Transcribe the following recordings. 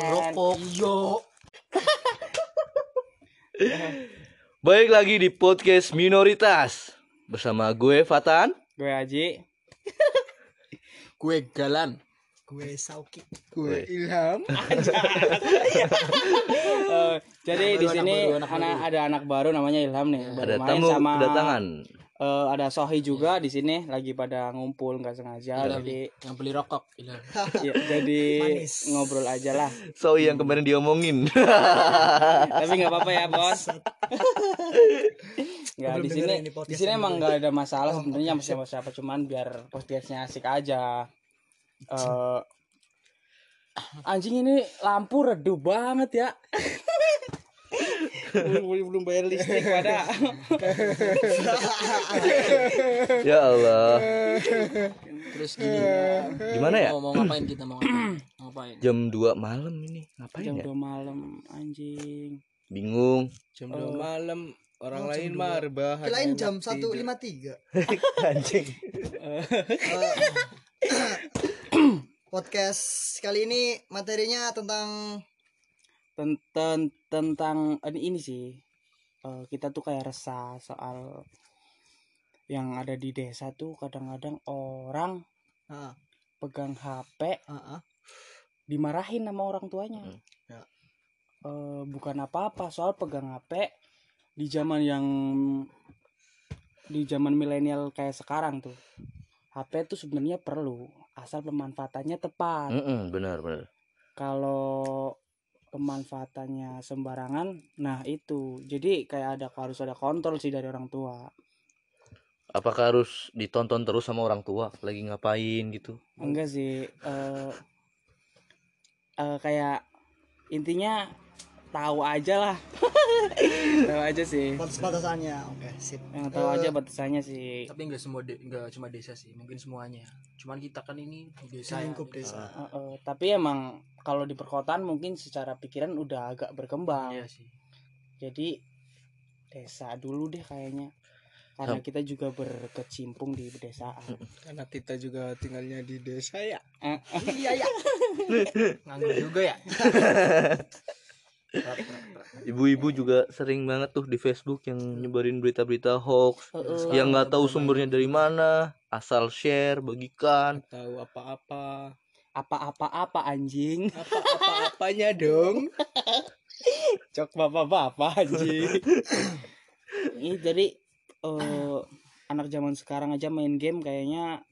Rokok. Yo. Baik lagi di podcast minoritas bersama gue Fatan. Gue Aji. Gue Galan. Gue Sauki. Gue Ilham. Eh, jadi di anak sini anak anak ada anak baru namanya Ilham nih. Baru Ada main tamu sama kedatangan. Eh, ada Sohi juga di sini lagi pada ngumpul nggak sengaja Ilham. jadi Yang beli rokok. Ya, jadi Manis. ngobrol aja lah. So yang kemarin diomongin. Tapi nggak apa-apa ya bos. Nggak di sini di sini emang nggak ada masalah Oh, sebenarnya sama siapa-siapa cuman biar podcastnya asik aja. Eh anjing ini lampu redup banget ya. belum, belum bayar listrik pada. ya Allah. Terus gini. Gimana ya? Mau, mau ngapain kita mau ngapain? Ngapain? Jam 2 malam ini. Ngapain Jam ya? 2 malam anjing. Bingung. Jam Oh. 2 malam orang Oh, lain mah rebahan. Enak jam tidur. 1.53. Anjing. Podcast kali ini materinya tentang Tentang tentang ini, ini sih. eh, kita tuh kayak resah soal yang ada di desa tuh kadang-kadang orang ah, pegang HP ah, ah. dimarahin sama orang tuanya. Ya. Eh, bukan apa-apa soal pegang HP di zaman yang di zaman milenial kayak sekarang tuh. HP tuh sebenarnya perlu asal pemanfaatannya tepat. Mm-mm, benar benar. Kalau pemanfaatannya sembarangan, nah itu. Jadi kayak ada harus ada kontrol sih dari orang tua. Apakah harus ditonton terus sama orang tua lagi ngapain gitu? Enggak sih. eh eh, kayak intinya tahu aja lah. tahu aja sih. batas-batasannya. Oke, sip. Yang tahu Eh, aja batasannya sih. Tapi nggak semua nggak cuma desa sih, mungkin semuanya. Cuman kita kan ini di desa. ya, Lingkup desa. Eh, eh, tapi emang kalau di perkotaan mungkin secara pikiran udah agak berkembang. Iya sih. Jadi desa dulu deh kayaknya. Karena kita juga berkecimpung di pedesaan. Karena kita juga tinggalnya di desa ya. Eh, Iya, ya. Nganggur juga ya. Ibu-ibu juga sering banget tuh di Facebook yang nyebarin berita-berita hoax eh. yang nggak tahu sumbernya dari mana, asal share, bagikan. Tahu apa-apa. apa-apa-apa anjing. Apa-apa-apanya dong. Cok bapak-bapak anjing. Ini jadi eh anak zaman sekarang aja main game kayaknya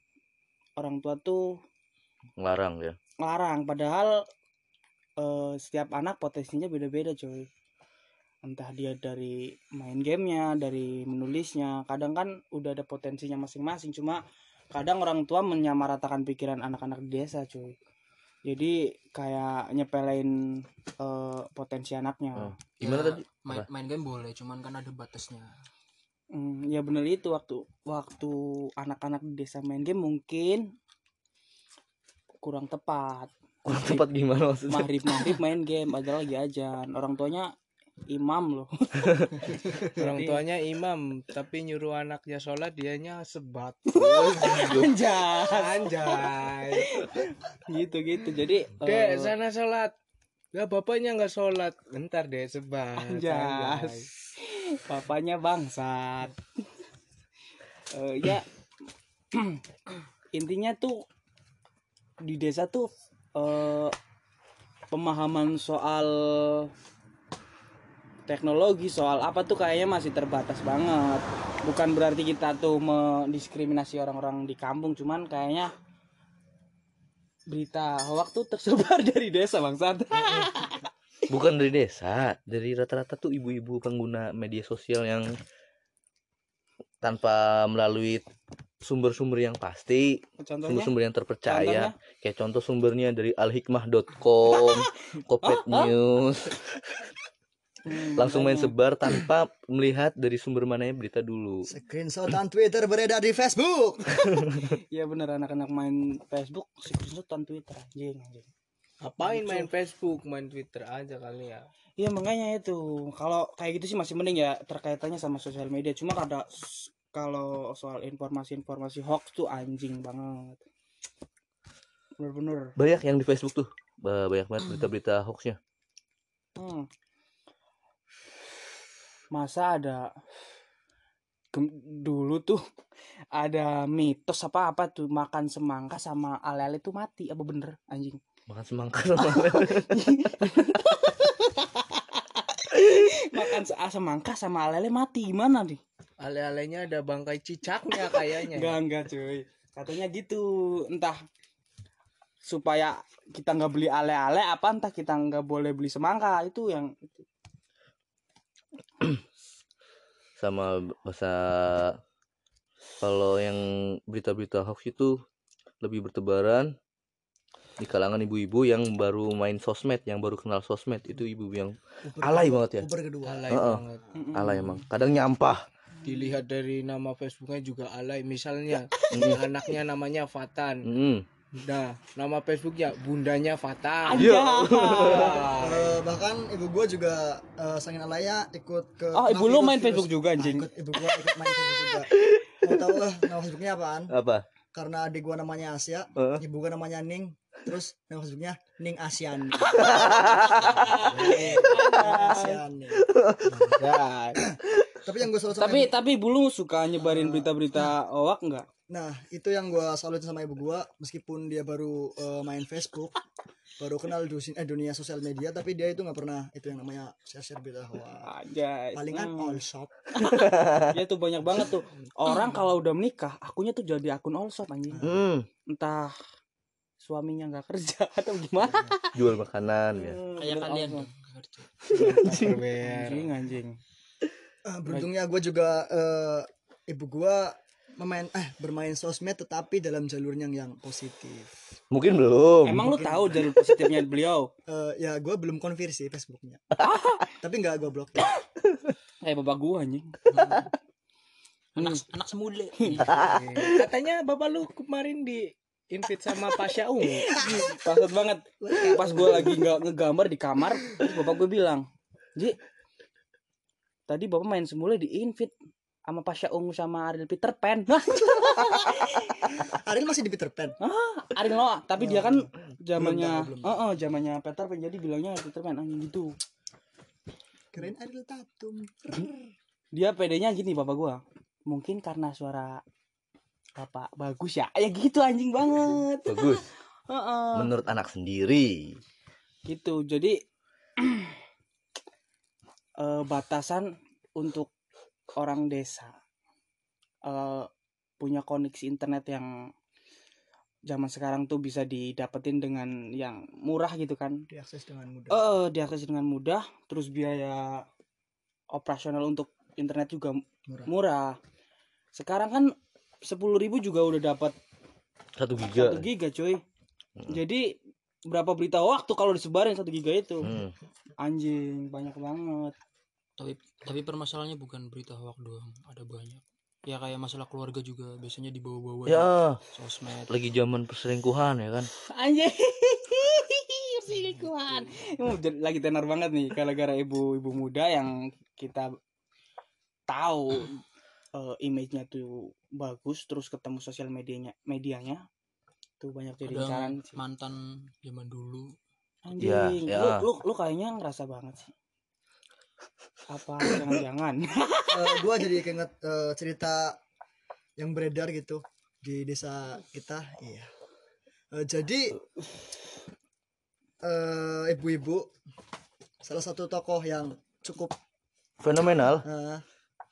orang tua tuh Ngelarang ya. larang padahal eh setiap anak potensinya beda-beda coy. Entah dia dari main gamenya, dari menulisnya, kadang kan udah ada potensinya masing-masing. Cuma kadang orang tua menyamaratakan pikiran anak-anak di desa coy. Jadi kayak nyepelein eh, potensi anaknya. Oh. Gimana Ya, tadi? Main, main game boleh, cuman kan ada batasnya. Hmm, ya bener itu waktu waktu anak-anak di desa main game mungkin kurang tepat. Kurang tepat gimana maksudnya? Maghrib maghrib main game, ada lagi ajan. Orang tuanya imam loh. Orang tuanya imam, tapi nyuruh anaknya sholat dianya sebat. Anjay. Anjay. gitu gitu. Jadi Dek, eh, sana sholat. Ya bapaknya nggak sholat. Bentar deh sebat. Anjas. Papanya bangsat. Eh, ya intinya tuh di desa tuh eh, pemahaman soal teknologi soal apa tuh kayaknya masih terbatas banget. Bukan berarti kita tuh mendiskriminasi orang-orang di kampung, cuman kayaknya berita hoax tuh tersebar dari desa bangsat. Bukan dari desa, dari rata-rata tuh ibu-ibu pengguna media sosial yang tanpa melalui sumber-sumber yang pasti, sumber-sumber yang terpercaya. Contohnya? Kayak contoh sumbernya dari alhikmah.com, Kopet News. Hmm, Langsung main sebar tanpa melihat dari sumber mananya berita dulu. Screenshotan Twitter beredar di Facebook. Iya bener anak-anak main Facebook screenshotan Twitter anjing anjing. Apain main Facebook, main Twitter aja kali ya. Iya makanya itu. Kalau kayak gitu sih masih mending ya terkaitannya sama sosial media. Cuma kada kalau soal informasi-informasi hoax tuh anjing banget. Bener-bener. Banyak yang di Facebook tuh. Ba- banyak banget berita-berita hoaxnya. Hmm. Masa ada dulu tuh ada mitos apa apa tuh makan semangka sama ale-ale tuh mati. Apa bener anjing? Makan semangka sama makan ah, semangka sama ale-ale mati gimana nih? Ale-alenya ada bangkai cicaknya kayaknya. enggak enggak cuy. Katanya gitu. Entah supaya kita nggak beli ale-ale apa entah kita nggak boleh beli semangka itu yang sama bahasa kalau yang berita-berita hoax itu lebih bertebaran di kalangan ibu-ibu yang baru main sosmed, yang baru kenal sosmed itu ibu yang alay banget ya. Uber kedua. Alay Heeh. banget. Mm-mm. Alay emang. Kadang nyampah. Dilihat dari nama Facebooknya juga alay. Misalnya Mm, anaknya namanya Fatan. mm. Nah, nama Facebooknya bundanya Fatan. Iya. Eh, bahkan ibu gua juga eh, sangin alaya ikut ke Oh, ibu lu main virus. Facebook juga, anjing? Ah, ikut, ibu gua ikut main Facebook juga mau tahu lah nama Facebooknya apaan Apa? karena adik gua namanya Asia Heeh. ibu gua namanya Ning terus nama Facebooknya Ning Asian. Asian tapi yang gue selalu tapi ibu- tapi bulu suka nyebarin berita-berita hoax enggak nah itu yang gue salutin sama ibu gua meskipun dia baru eh, main Facebook baru kenal dunia, eh, dunia sosial media tapi dia itu nggak pernah itu yang namanya share share berita hoax aja palingan all shop. Ya tuh banyak banget tuh. Orang kalau udah menikah akunnya tuh jadi akun all shop anjing. Hmm, entah suaminya nggak kerja atau gimana? Jual makanan ya. kayak Bener kalian. Tupperware. anjing. Anjing. Eh, beruntungnya gue juga eh, ibu gua memain eh bermain sosmed tetapi dalam jalurnya yang positif. Mungkin belum. emang lu tahu jalur positifnya beliau? Eh, ya gue belum konversi Facebooknya. Tapi nggak gue blok. Kayak bapak gua anjing. Anak anak semule Katanya bapak lu kemarin di invite sama Pasha Ungu. Pasut banget. Pas gua lagi nggak ngegambar di kamar terus bapak gue bilang Ji tadi bapak main semula di invite sama Pasha Ungu sama Ariel Peter Pan. Hah, Ariel masih di Peter Pan? Ariel Noah. Tapi dia kan zamannya belum. Heeh, zamannya Peter Pan. Jadi bilangnya Peter Pan anjing gitu. Keren Ariel Tatum. Dia pedenya gini bapak gua. Mungkin karena suara bapak bagus ya? Ya gitu anjing banget. Bagus. Heeh. Menurut anak sendiri. gitu jadi eh, batasan untuk orang desa eh, punya koneksi internet yang zaman sekarang tuh bisa didapetin dengan yang murah gitu kan. Diakses dengan mudah. Eh diakses dengan mudah. Terus biaya operasional untuk internet juga murah. murah. Sekarang kan sepuluh ribu juga udah dapat Satu giga. satu giga cuy Hmm. jadi berapa berita waktu kalau disebarin satu giga itu Hmm. anjing banyak banget tapi tapi permasalahannya bukan berita hoax doang ada banyak ya kayak masalah keluarga juga biasanya dibawa-bawa di Ya, sosmed lagi zaman perselingkuhan ya kan. anjing selingkuhan Ini jadi- lagi tenar banget nih gara-gara ibu-ibu muda yang kita tahu eh, image-nya tuh bagus terus ketemu sosial medianya medianya tuh banyak jadi incaran mantan zaman dulu. Anjing Ya, ya. Lu, lu lu kayaknya ngerasa banget sih. Apa jangan-jangan? Gue jadi keinget eh, cerita yang beredar gitu di desa kita iya. Eh, jadi eh, ibu-ibu salah satu tokoh yang cukup Fenomenal. eh,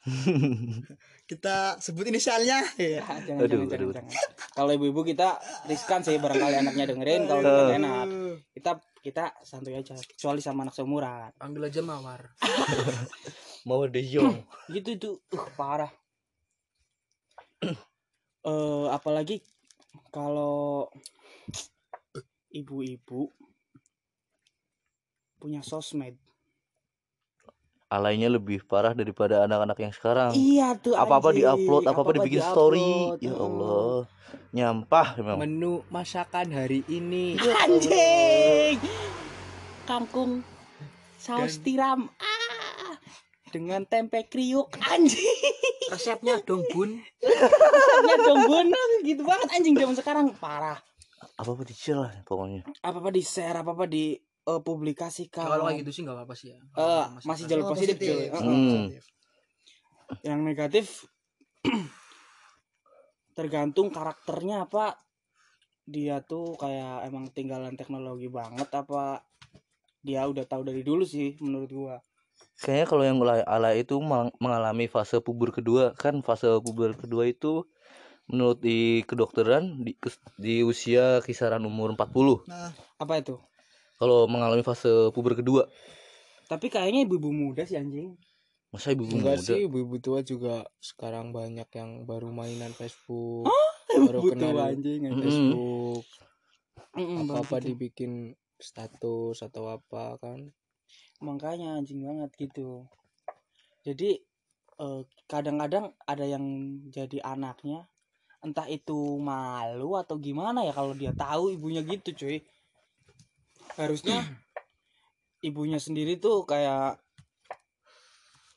kita sebut inisialnya. Ya jangan Aduh, jangan, jangan, aduh. jangan. kalau ibu-ibu kita riskan sih barangkali anaknya dengerin. Kalau kita enak kita kita santuy aja. Kecuali sama anak seumuran. Panggil aja mawar. Mau De Jong. gitu itu. Uh parah. Eh apalagi kalau ibu-ibu punya sosmed Alaynya lebih parah daripada anak-anak yang sekarang. iya tuh Apa-apa diupload, apa-apa dibikin story. diupload. Ya. Allah. Nyampah memang. Menu masakan hari ini. anjing kangkung saus tiram ah dengan tempe kriuk anjing resepnya dong bun resepnya dong bener gitu banget anjing zaman sekarang parah apa apa di share lah pokoknya apa apa di share apa apa di eh, publikasikan kalau kayak gitu sih nggak apa-apa sih ya Eh, masih jalur Oh, positif, positif. Heeh. Hmm. Positif. yang negatif tergantung karakternya apa dia tuh kayak emang tinggalan teknologi banget apa dia udah tahu dari dulu sih menurut gua kayaknya kalau yang ala, ala itu meng- mengalami fase puber kedua kan fase puber kedua itu menurut di kedokteran di, di usia kisaran umur 40 Nah, apa itu kalau mengalami fase puber kedua tapi kayaknya ibu-ibu muda sih anjing masa ibu Enggak muda sih, ibu-ibu tua juga sekarang banyak yang baru mainan Facebook, baru ibu kenal tua anjing. Mm. Facebook, Mm-mm, apa-apa bang, gitu. dibikin status atau apa kan. makanya anjing banget gitu jadi eh, kadang-kadang ada yang jadi anaknya entah itu malu atau gimana ya kalau dia tahu ibunya gitu cuy harusnya ibunya sendiri tuh kayak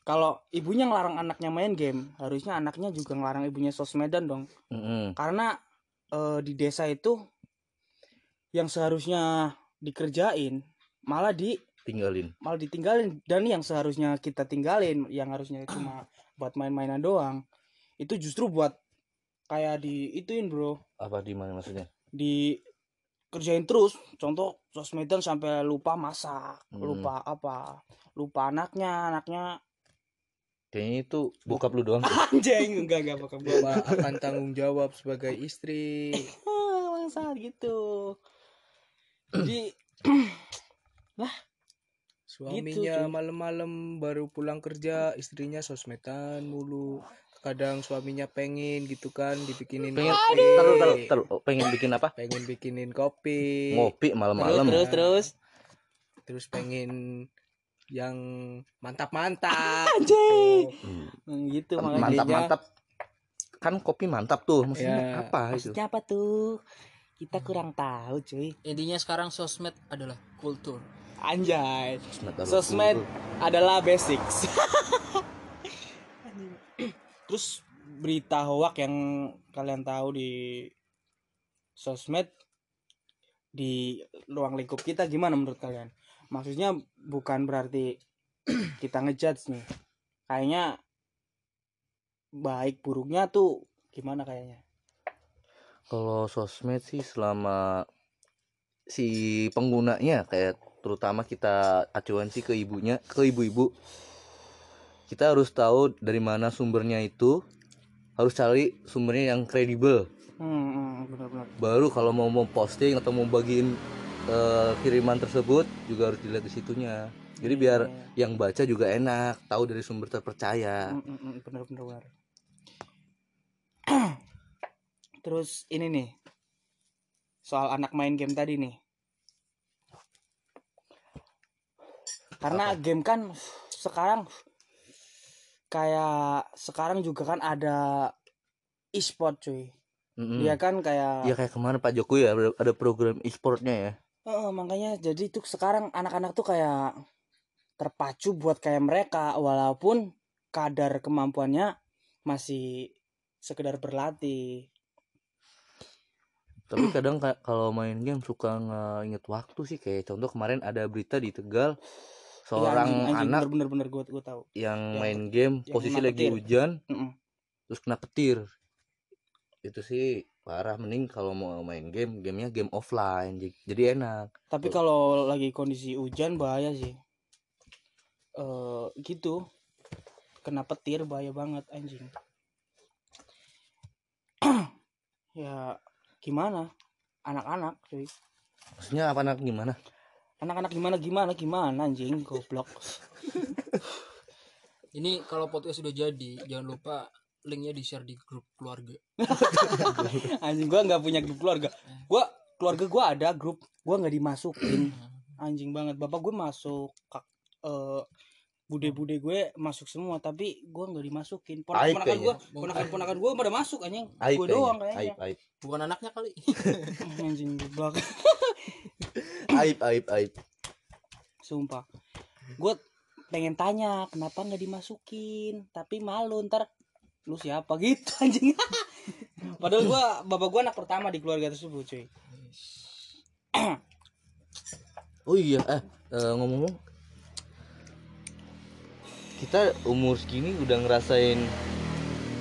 kalau ibunya ngelarang anaknya main game harusnya anaknya juga ngelarang ibunya sosmedan dong. Mm-mm. karena eh, di desa itu yang seharusnya dikerjain malah di tinggalin. malah ditinggalin. Dan yang seharusnya kita tinggalin yang harusnya cuma buat main-mainan doang itu justru buat kayak di ituin bro. Apa di mana maksudnya? Di kerjain terus contoh sosmedan sampai lupa masak Hmm. lupa apa lupa anaknya anaknya kayaknya itu bokap lu doang anjing enggak enggak bakal gua akan tanggung jawab sebagai istri. bangsa gitu jadi Suaminya cuy. malam-malam baru pulang kerja, istrinya sosmedan mulu. Kadang suaminya pengen gitu kan dibikinin pengen kopi. taruh taruh Oh, pengen bikin apa? Pengen bikinin kopi. ngopi terus malam-malam. Terus terus Terus. Pengen yang mantap-mantap. anjing. Hmm. Gitu makanya. mantap jadinya- mantap. Kan kopi mantap tuh maksudnya Ya, apa itu? maksudnya apa tuh? Kita kurang tahu cuy. Intinya sekarang sosmed adalah kultur. Anjay. Sosmed adalah sosmed adalah basics terus berita hoak yang kalian tahu di sosmed di ruang lingkup kita gimana menurut kalian? Maksudnya bukan berarti kita ngejudge nih. Kayaknya baik buruknya tuh gimana kayaknya? Kalau sosmed sih selama si penggunanya kayak terutama kita acuan sih ke ibunya, ke ibu-ibu. Kita harus tahu dari mana sumbernya itu. Harus cari sumbernya yang kredibel. hmm, hmm benar-benar Baru kalau mau mau posting atau mau bagiin eh, kiriman tersebut juga harus dilihat di situnya. Jadi biar yang baca juga enak, tahu dari sumber terpercaya. Hmm, hmm, benar-benar benar. terus ini nih soal anak main game tadi nih karena game kan sekarang kayak sekarang juga kan ada e-sport cuy Mm-mm. dia kan kayak Ya kayak kemarin Pak Jokowi ya ada- program e-sportnya ya. Heeh, makanya jadi tuh sekarang anak-anak tuh kayak terpacu buat kayak mereka walaupun kadar kemampuannya masih sekedar berlatih tapi kadang ka- kalau main game suka nginget waktu sih kayak contoh kemarin ada berita di Tegal seorang anak bener bener gue gue tahu. yang yang- main game yang posisi lagi petir. hujan Mm-mm. terus kena petir. Itu sih parah mending kalau mau main game gamenya game offline jadi enak. Tapi kalau lagi kondisi hujan bahaya sih. Eh gitu. Kena petir bahaya banget anjing. Ya gimana? Anak-anak cuy. Maksudnya apa anak? Gimana anak-anak gimana gimana gimana anjing goblok. Ini kalau podcast sudah jadi jangan lupa linknya di share di grup keluarga. Anjing gua nggak punya grup keluarga. Gua keluarga gua ada grup gua nggak dimasukin. Anjing banget bapak gue masuk kak eh bude-bude gue masuk semua tapi gua nggak dimasukin. Aib ponakan-ponakan gua ponakan-ponakan gua pada masuk anjing. Gue kayaknya doang aib kayaknya. Aib. Bukan anaknya kali. Anjing goblok aib aib aib. Sumpah. Gue pengen tanya kenapa nggak dimasukin? Tapi malu ntar lu siapa? Gitu anjing. Padahal gua bapak gua anak pertama di keluarga tersebut cuy. Oh iya eh eh, ngomong-ngomong. Kita umur segini udah ngerasain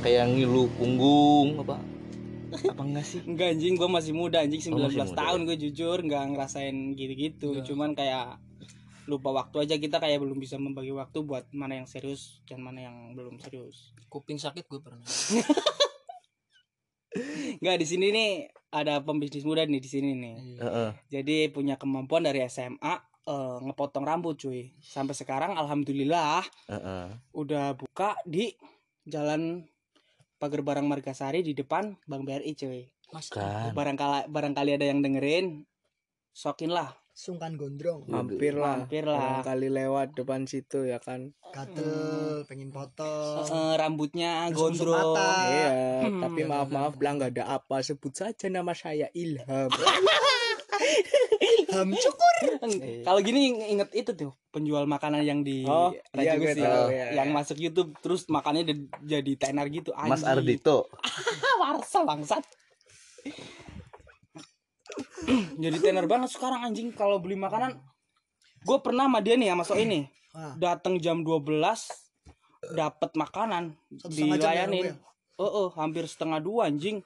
kayak ngilu punggung apa apa enggak sih Enggak anjing gue masih muda anjing 19 Oh, muda. tahun gue jujur nggak ngerasain gitu-gitu Nggak. cuman kayak lupa waktu aja kita kayak belum bisa membagi waktu buat mana yang serius dan mana yang belum serius kuping sakit gue pernah Enggak di sini nih ada pembisnis muda nih di sini nih Iya. Heeh. jadi punya kemampuan dari SMA eh, ngepotong rambut cuy sampai sekarang alhamdulillah Heeh. udah buka di jalan pagar barang Margasari di depan Bank BRI cuy mas kan barangkali barangkali ada yang dengerin sokin lah sungkan gondrong Hampir lah. Hampir lah. kali lewat depan situ ya kan. gatel pengen potong Eh, rambutnya Terus gondrong. Iya, Hmm. tapi maaf maaf belang nggak ada apa. Sebut saja nama saya Ilham. ham cukur. Kalau gini ing- inget itu tuh penjual makanan yang di Oh, iya, gue tahu, iya, yang iya. masuk YouTube terus makannya jadi tenar gitu. Mas anjing. Ardito warsa bangsat. Jadi tenar banget sekarang anjing. Kalau beli makanan gue pernah sama dia nih sama so ini. Ah. datang jam 12 dapat makanan. Satu ya, dilayanin. Ya? oh oh, hampir setengah dua anjing.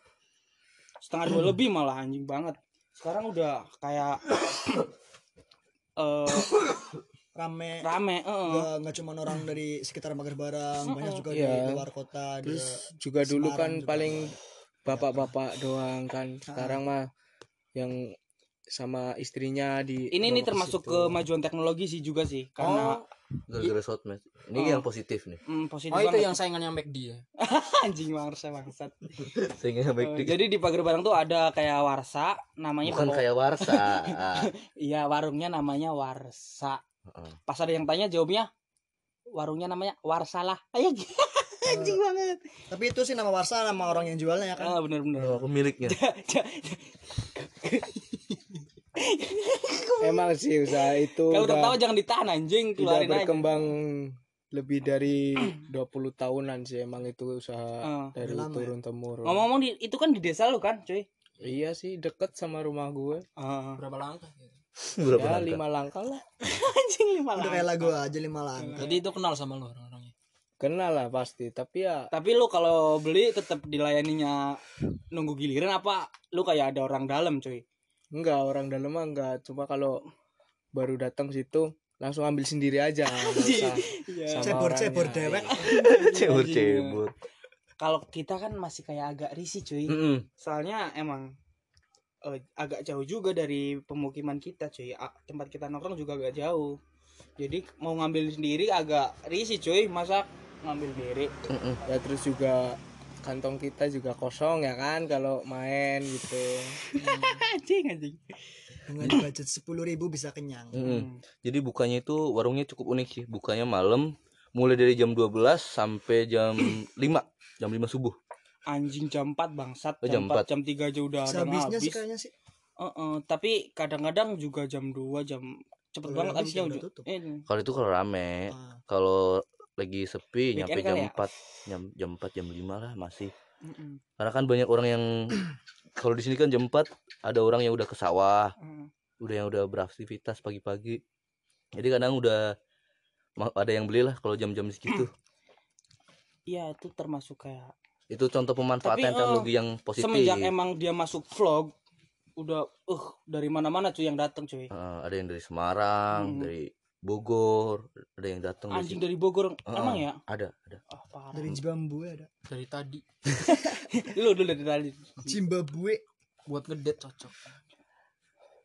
Setengah dua lebih malah anjing banget sekarang udah kayak eh rame rame eh. nggak cuma orang dari sekitar Magar Barang banyak juga Iya. dari luar kota Terus dia juga dulu kan juga. paling bapak-bapak doang kan. Sekarang mah yang sama istrinya di ini nih ke termasuk situ. kemajuan teknologi sih juga sih karena gara-gara shotmatch ini Oh. yang positif nih. Hmm, positif oh itu banget. yang saingannya McD ya? Anjing warsa bangsat. Baik Eh, dikit. jadi di pagar barang tuh ada kayak warsa namanya bukan Bapak- kayak warsa. Ah. iya warungnya namanya warsa. Heeh. pas ada yang tanya jawabnya warungnya namanya warsalah ayo anjing banget. Tapi itu sih nama warsa nama orang yang jualnya ya kan? Ah bener-bener. Nama pemiliknya Emang sih usaha itu kalau udah, tertawa jangan ditahan anjing udah keluarin aja berkembang lebih dari 20 tahunan sih emang itu usaha Ah. dari Udah lama ya? turun temurun. ngomong-ngomong itu kan di desa lu kan cuy Iya sih deket sama rumah gue. Ah. berapa langkah ya? berapa Ya langkah? lima langkah lah. anjing lima udah langkah. kayak lagu aja lima langkah jadi itu kenal sama lo orang-orangnya Kenal lah pasti. Tapi ya tapi lu kalau beli tetap dilayaninya nunggu giliran apa lu kayak ada orang dalam cuy enggak orang dalam mah enggak. Cuma kalau baru datang situ langsung ambil sendiri aja. usah Iya. sama cebor orangnya. cebor dewek cebur Anjing. cebur kalau kita kan masih kayak agak risih cuy Mm-mm. soalnya emang eh, agak jauh juga dari pemukiman kita cuy A- tempat kita nongkrong juga agak jauh jadi mau ngambil sendiri agak risih cuy masa ngambil sendiri Mm-mm. Ya terus juga kantong kita juga kosong ya kan kalau main gitu. anjing anjing dengan budget sepuluh ribu bisa kenyang Mm-mm. Jadi bukanya itu warungnya cukup unik sih. Bukanya malam, mulai dari jam 12 sampai jam 5 jam 5 subuh. anjing jam 4 bangsat Oh, jam, jam 4 jam 3 aja udah ada habis kayaknya sih Heeh, tapi kadang-kadang juga jam 2 jam cepet Kalau banget habis habisnya ya udah udah tutup. eh, Kalau itu kalau rame, Ah. kalau lagi sepi Weekend nyampe jam ya? 4, jam jam 4 jam 5 lah masih. mm-mm, Karena kan banyak orang yang kalau di sini kan jam 4 ada orang yang udah ke sawah, mm. udah yang udah beraktivitas pagi-pagi. Jadi kadang udah ada yang belilah kalau jam-jam segitu. iya itu termasuk kayak itu contoh pemanfaatan Tapi, eh, teknologi yang positif. semenjak emang dia masuk vlog udah uh dari mana-mana cuy yang datang cuy Eh, ada yang dari Semarang, Hmm. dari Bogor, ada yang datang anjing sini. dari Bogor. Heeh. emang ya? Ada, ada. ah parah. Dari Zimbabwe ada. Dari tadi. Lu dulu dari tadi. Zimbabwe buat ngedet cocok.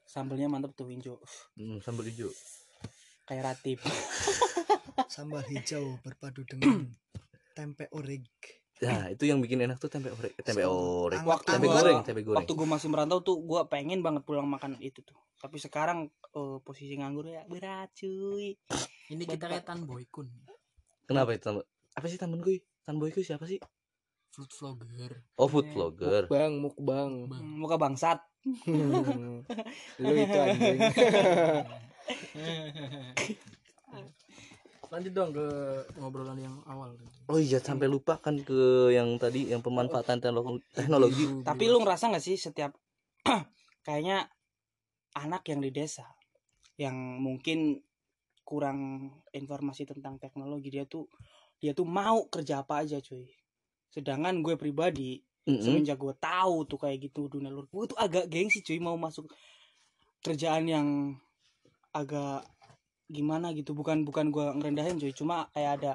Sambelnya mantep tuh Winjo. Hmm, sambal hijau. kayak ratip. Sambal hijau berpadu dengan tempe orek Ya, itu yang bikin enak tuh tempe orek, tempe orek. Waktu tempe gua- goreng, tempe goreng. waktu gue masih merantau tuh gue pengen banget pulang makan itu tuh tapi sekarang eh, posisi nganggur ya berat cuy ini kita kayak Tan Boykun Kenapa itu? Tan- Apa sih Tan Boy? Tan Boy siapa sih? food vlogger Oh, food Eh, vlogger. Mukbang, mukbang. Bang. Hmm, muka bangsat Lu itu anjing. lanjut dong ke ngobrolan yang awal Oh iya, sampai lupa kan ke yang tadi yang pemanfaatan teknologi. teknologi. tapi lu ngerasa nggak sih setiap kayaknya anak yang di desa yang mungkin kurang informasi tentang teknologi dia tuh dia tuh mau kerja apa aja cuy sedangkan gue pribadi Mm-mm. semenjak gue tahu tuh kayak gitu dunia luar gue tuh agak gengsi cuy mau masuk kerjaan yang agak gimana gitu. Bukan bukan gue ngerendahin cuy. Cuma kayak ada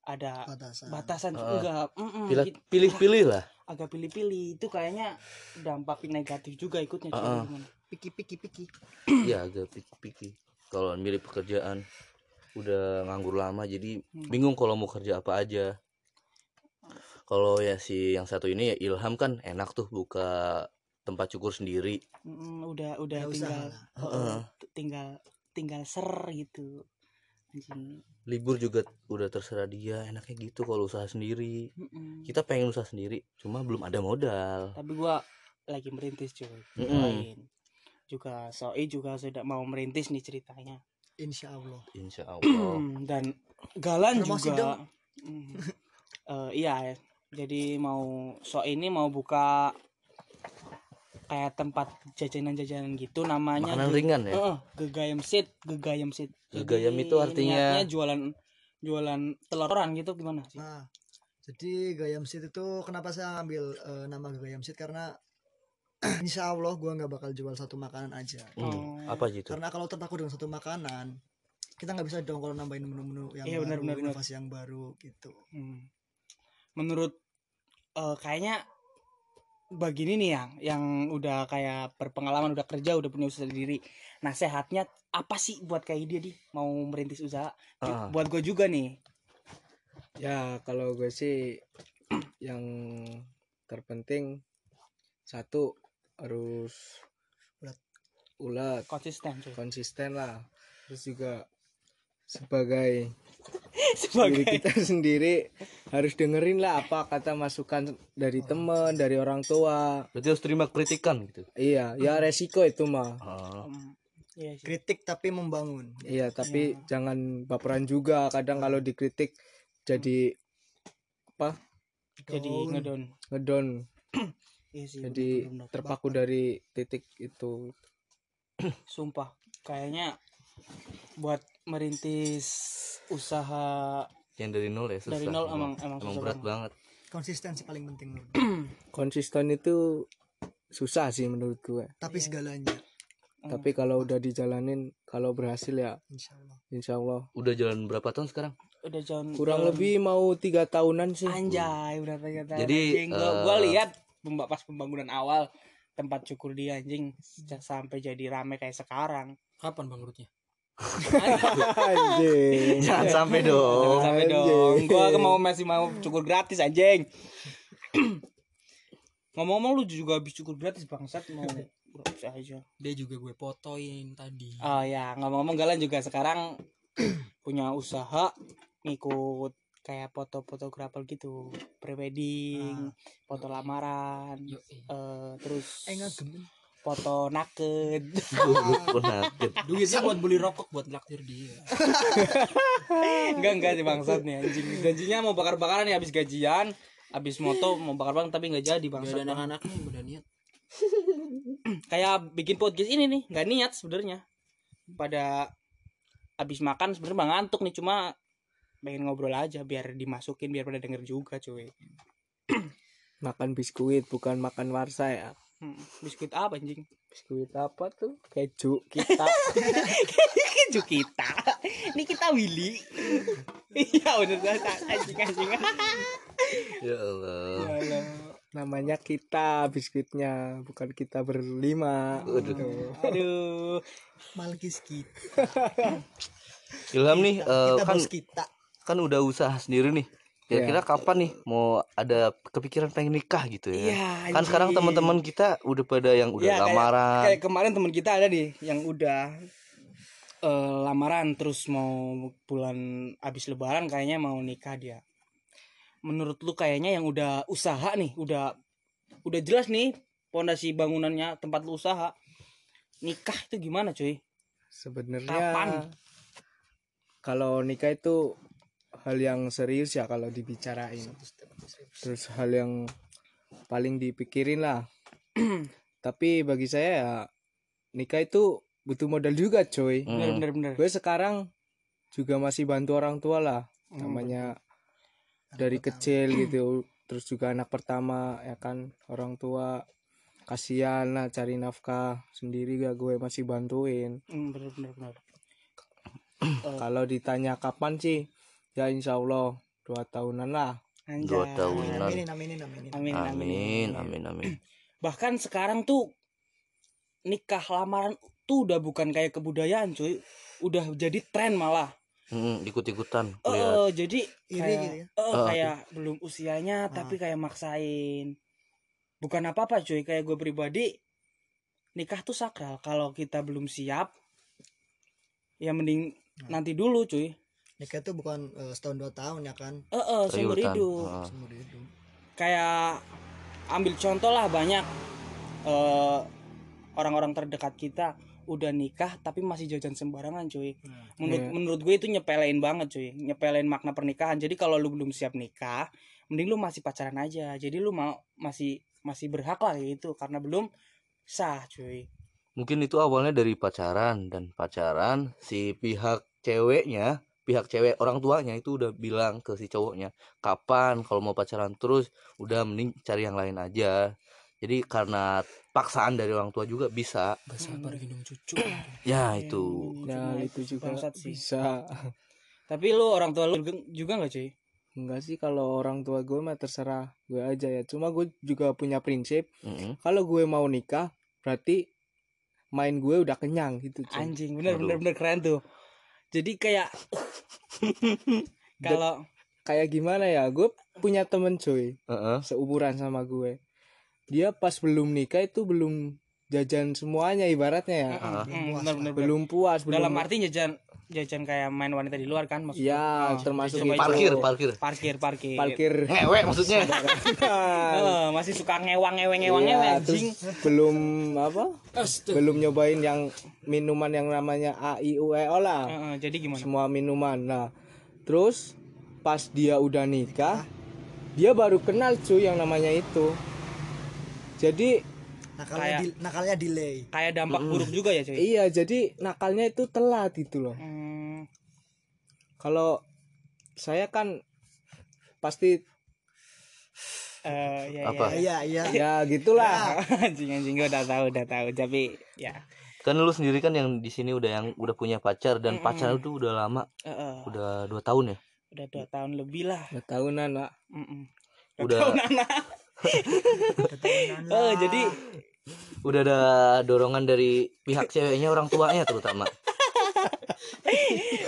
ada batasan. batasan enggak mm-mm, Pilih- gitu. pilih-pilih lah. Agak pilih-pilih. Itu kayaknya dampak negatif juga ikutnya cuy. Ah, ah. gimana? piki piki piki Iya agak piki-piki. Kalau milih pekerjaan udah nganggur lama jadi Hmm. bingung kalau mau kerja apa aja. Kalau ya si yang satu ini ya Ilham kan enak tuh buka tempat cukur sendiri. Mm, udah udah Nggak tinggal t- tinggal tinggal ser gitu anjing libur juga udah terserah dia enaknya gitu kalau usaha sendiri Mm-mm. kita pengen usaha sendiri cuma belum ada modal tapi gua lagi merintis cuy Mm-mm. Doain. juga Soi juga sudah mau merintis nih ceritanya insya Allah insya Allah dan Galan Promosi juga dong. Mm. Eh, iya ya. jadi mau so ini mau buka kayak tempat jajanan-jajanan gitu namanya makanan ringan ya Heeh, gegayam sit gegayam sit Gegayam itu artinya- jualan jualan teloran gitu gimana sih Nah, jadi Gayam Seed itu kenapa saya ngambil eh, nama Gayam Seed karena insya Allah gua nggak bakal jual satu makanan aja. Hmm, Oh. apa gitu Karena kalau terpaku dengan satu makanan, kita nggak bisa dong kalau nambahin menu-menu yang Iya, baru, inovasi yang baru gitu. Hmm. menurut eh, kayaknya begini nih yang yang udah kayak berpengalaman udah kerja udah punya usaha sendiri. Nasehatnya apa sih buat kayak dia di mau merintis usaha? Ah. buat gue juga nih. Ya kalau gue sih yang terpenting satu harus Ulet. ulet. Konsisten cuy. Konsisten lah. Terus juga sebagai diri sebagai kita sendiri harus dengerin lah apa kata masukan dari teman dari orang tua. Berarti harus terima kritikan gitu? Iya ya resiko itu mah. Ah, Hmm, iya sih. Kritik tapi membangun. iya tapi jangan baperan juga. Kadang kalau dikritik jadi apa? Jadi ngedon. Ngedon. Iya sih jadi terpaku dari titik itu. Sumpah kayaknya buat merintis usaha yang dari nol ya susah Dari nol emang- emang emang susah berat banget. banget Konsistensi paling penting loh. konsisten itu susah sih menurut gue Tapi segalanya, Hmm. tapi kalau udah dijalanin kalau berhasil ya insya Allah. insya Allah udah jalan berapa tahun sekarang udah jalan kurang jalan- lebih mau tiga tahunan sih anjay berapa kata Jadi, anjing. gua, eh, gua lihat pas pembangunan awal tempat cukur dia anjing sampai jadi rame kayak sekarang kapan bangkrutnya anjing. Jangan sampai Jangan dong. Sampai anjing. dong gua mau masih mau cukur gratis anjing. Ngomong-ngomong lu juga habis cukur gratis bangsat. Mau gratis aja. Dia juga gue fotoin tadi. Oh ya. Ngomong-ngomong Galan juga sekarang punya usaha ngikut kayak foto-fotografer gitu. Prewedding foto lamaran Yo, eh, terus Eh. Foto naked. Penakut. duitnya buat beli rokok buat naktir dia. Enggak enggak sih bangsat nih anjing. Janjinya mau bakar-bakaran nih habis gajian habis moto mau bakar-bakaran tapi nggak jadi bangsat ada anak-anaknya yang udah niat. Kayak bikin podcast ini nih nggak niat sebenarnya. Pada habis makan sebenarnya bang ngantuk nih cuma pengen ngobrol aja biar dimasukin biar pada denger juga cuy. Makan biskuit bukan makan warsa ya Hmm, biskuit apa anjing? Biskuit apa tuh? Keju kita. Keju kita. Ini kita Willy. Iya bener banget anjing anjing. Ya Allah. Ya Allah. namanya kita biskuitnya bukan kita berlima. Waduh. aduh. Malkis kita. Ilham nih eh, kita kan kita. kan udah usaha sendiri nih kira-kira kapan nih mau ada kepikiran pengen nikah gitu ya? Iya, kan sekarang anjing. teman-teman kita udah pada yang udah kayak- lamaran. kayak kemarin teman kita ada nih yang udah eh, lamaran terus mau bulan abis lebaran kayaknya mau nikah dia. Menurut lu kayaknya yang udah usaha nih udah udah jelas nih pondasi bangunannya tempat lu usaha nikah itu gimana cuy? Sebenarnya Kapan? kalau nikah itu hal yang serius ya kalau dibicarain. Terus hal yang paling dipikirin lah. Tapi bagi saya ya nikah itu butuh modal juga coy. Hmm. bener bener bener. Gue sekarang juga masih bantu orang tua lah. Hmm, namanya Anak dari pertama. kecil gitu. Terus juga anak pertama ya kan orang tua. Kasihan lah cari nafkah sendiri gak gue masih bantuin. Hmm, bener bener bener. Kalau ditanya kapan sih ya insya Allah. Dua tahunan lah. Anjay. Dua tahunan. aminin aminin aminin. Amin amin, Amin, amin, amin. bahkan sekarang tuh nikah lamaran tuh udah bukan kayak kebudayaan cuy. Udah jadi tren malah. Hmm, ikut-ikutan. Eh, Lihat. eh, jadi Iri kayak, gitu ya. eh, Ah. kayak belum usianya tapi kayak maksain. Bukan apa apa cuy. Kayak gue pribadi nikah tuh sakral. Kalau kita belum siap ya mending nanti dulu cuy nikah itu bukan eh, setahun dua tahun ya kan? Eh eh, seumur Rayutan. hidup. Ah. seumur hidup. Kayak ambil contoh lah banyak eh, orang-orang terdekat kita udah nikah tapi masih jajan sembarangan cuy. Menurut Iya. menurut gue itu nyepelein banget cuy. Nyepelein makna pernikahan. Jadi kalau lu belum siap nikah mending lu masih pacaran aja. Jadi lu mau masih masih berhak lah gitu. Karena belum sah cuy. Mungkin itu awalnya dari pacaran. Dan pacaran si pihak ceweknya, pihak cewek orang tuanya itu udah bilang ke si cowoknya, kapan kalau mau pacaran terus udah mending cari yang lain aja. Jadi karena paksaan dari orang tua juga bisa. Bersabar gendong cucu. Ya itu. ya Cuma itu juga bangsat sih. bisa tapi lu orang tua lu juga- nggak cuy enggak sih kalau orang tua gue mah terserah gue aja ya cuma gue juga punya prinsip Mm-mm. kalau gue mau nikah berarti main gue udah kenyang gitu cuy. anjing bener bener bener keren tuh jadi kayak kalau kayak gimana ya gue punya temen cuy Heeh. seumuran sama gue dia pas belum nikah itu belum jajan semuanya ibaratnya ya. Bener, bener, bener. belum puas belum dalam arti jajan jajan kayak main wanita di luar kan maksudnya? Ya Oh, termasuk itu. Parkir, parkir. parkir parkir. Parkir. Ngewek maksudnya. Eh, masih suka ngewang ngeweng ngewang Iya, terus anjing. belum apa? Belum nyobain yang minuman yang namanya A I U E O lah. Eh, eh, jadi gimana? Semua minuman. Nah terus pas dia udah nikah dia baru kenal cuy yang namanya itu. Jadi nakalnya Kayak- di- nakalnya delay. kayak dampak buruk juga ya cuy? Iya jadi nakalnya itu telat gitu loh. Hmm, kalau saya kan pasti eh, ya, Apa? ya, iya. Iya ya gitulah. Anjing anjing gue udah tahu udah tahu. Tapi ya. Kan lu sendiri kan yang di sini udah yang udah punya pacar dan pacar itu udah lama, eh, eh, udah dua tahun ya. udah dua tahun lebih lah. Udah tahunan pak Mm-mm. Udah. tahunan lah. Oh, jadi udah ada dorongan dari pihak ceweknya orang tuanya terutama.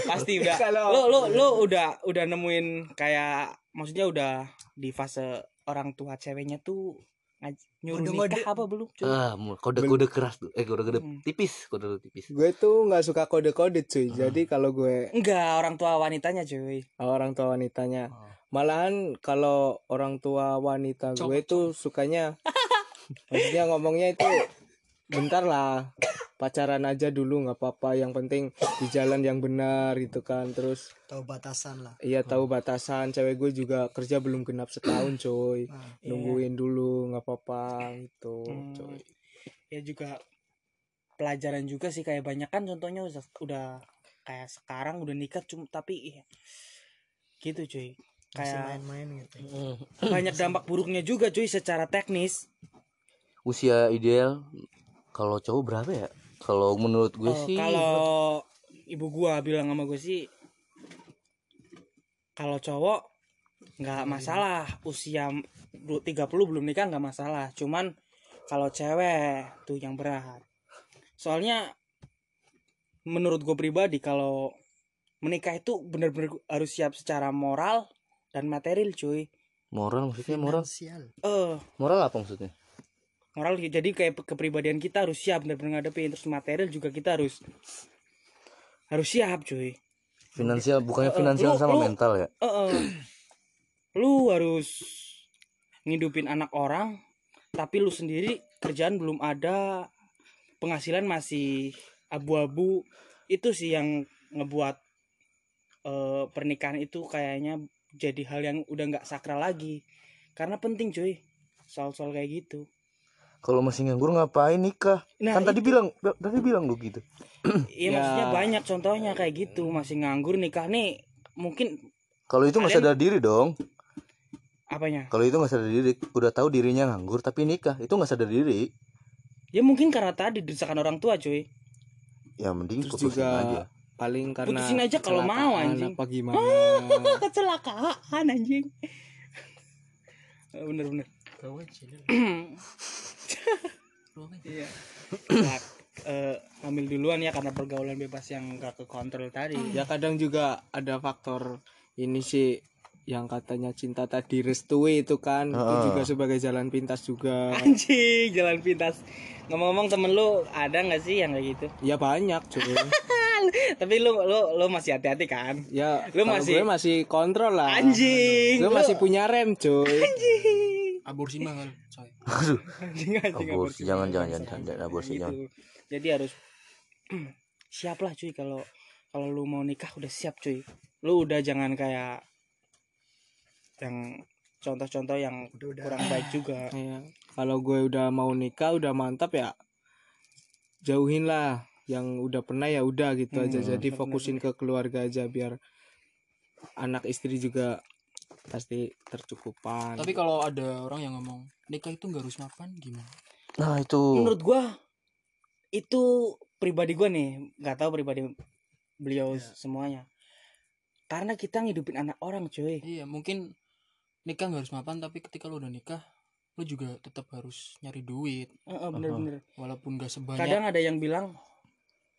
pasti udah Kalau- lo lo lo udah udah nemuin kayak maksudnya udah di fase orang tua ceweknya tuh nyuruh Ngode-ngode. nikah apa belum cuy? Ah, mu- kode-kode keras tuh. Eh, kode-kode Hmm. tipis, kode-kode tipis. gue tuh nggak suka kode-kode cuy jadi kalau gue enggak orang tua wanitanya cuy orang tua wanitanya Oh. malahan kalau orang tua wanita gue tuh sukanya maksudnya ngomongnya itu bentar lah pacaran aja dulu nggak apa-apa. Yang penting di jalan yang benar gitu kan terus tahu batasan lah. Iya tahu batasan. Cewek gue juga kerja belum genap setahun coy. Nah, nungguin dulu nggak apa-apa gitu Hmm. coy. Ya juga pelajaran juga sih kayak banyak kan contohnya udah, udah kayak sekarang udah nikah cuma tapi iya, gitu cuy. Masih kayak main-main gitu banyak dampak buruknya juga cuy secara teknis Usia ideal kalau cowok berapa ya? Kalau menurut gue Oh, sih kalau ibu gua bilang sama gue sih kalau cowok nggak masalah usia du- 30 belum nikah nggak masalah cuman kalau cewek tuh yang berat soalnya menurut gue pribadi kalau menikah itu bener-bener harus siap secara moral dan material cuy moral maksudnya moral. eh Moral apa maksudnya? Moral jadi kayak kepribadian kita harus siap bener-bener ngadepin terus material juga kita harus harus siap cuy Finansial bukannya Eh, eh, finansial lu- sama lu- mental ya? Eh, eh. lu harus ngidupin anak orang tapi lu sendiri kerjaan belum ada penghasilan masih abu-abu itu sih yang ngebuat eh, pernikahan itu kayaknya jadi hal yang udah nggak sakral lagi karena penting cuy soal-soal kayak gitu kalau masih nganggur ngapain nikah? Nah, kan tadi bilang tadi bilang lu gitu. Iya Ya. maksudnya banyak contohnya kayak gitu. Masih nganggur nikah nih mungkin kalau itu nggak sadar diri dong. Apanya? Kalau itu nggak sadar diri udah tahu dirinya nganggur tapi nikah. Itu nggak sadar diri. Ya mungkin karena tadi desakan orang tua cuy. Ya mending terus putusin juga aja. paling karena Putusin aja kalau mau, kecelakaan anjing. apa gimana. Kecelakaan anjing. Bener bener. iya. Nah, eh, ambil duluan ya karena pergaulan bebas yang gak ke kontrol tadi. Ya kadang juga ada faktor ini sih yang katanya cinta tadi restui itu kan itu Heeh. juga sebagai jalan pintas juga. Anjing jalan pintas. Ngomong-ngomong temen lu ada nggak sih yang kayak gitu? Ya banyak cuy. Tapi lu lu lu masih hati-hati kan? Ya Lu masih- gue masih kontrol lah. Anjing gue lu- masih punya rem cuy Aborsi mahal, coy. aborsi jangan jangan jangan jangan, aborsi Gitu. jangan jadi harus siap lah cuy kalau kalau lu mau nikah udah siap cuy lu udah jangan kayak yang contoh-contoh yang Udah udah. kurang baik juga Iya. kalau gue udah mau nikah udah mantap ya jauhin lah yang udah pernah ya udah gitu aja Hmm, jadi bener, fokusin ke keluarga aja biar anak istri juga pasti tercukupan. Tapi kalau ada orang yang ngomong nikah itu nggak harus mapan gimana? nah itu menurut gua itu pribadi gua nih nggak tahu pribadi beliau semuanya. Karena kita ngidupin anak orang cuy. Iya, mungkin nikah nggak harus mapan tapi ketika lu udah nikah lu juga tetap harus nyari duit. Heeh, bener-bener. Walaupun gak sebanyak kadang ada yang bilang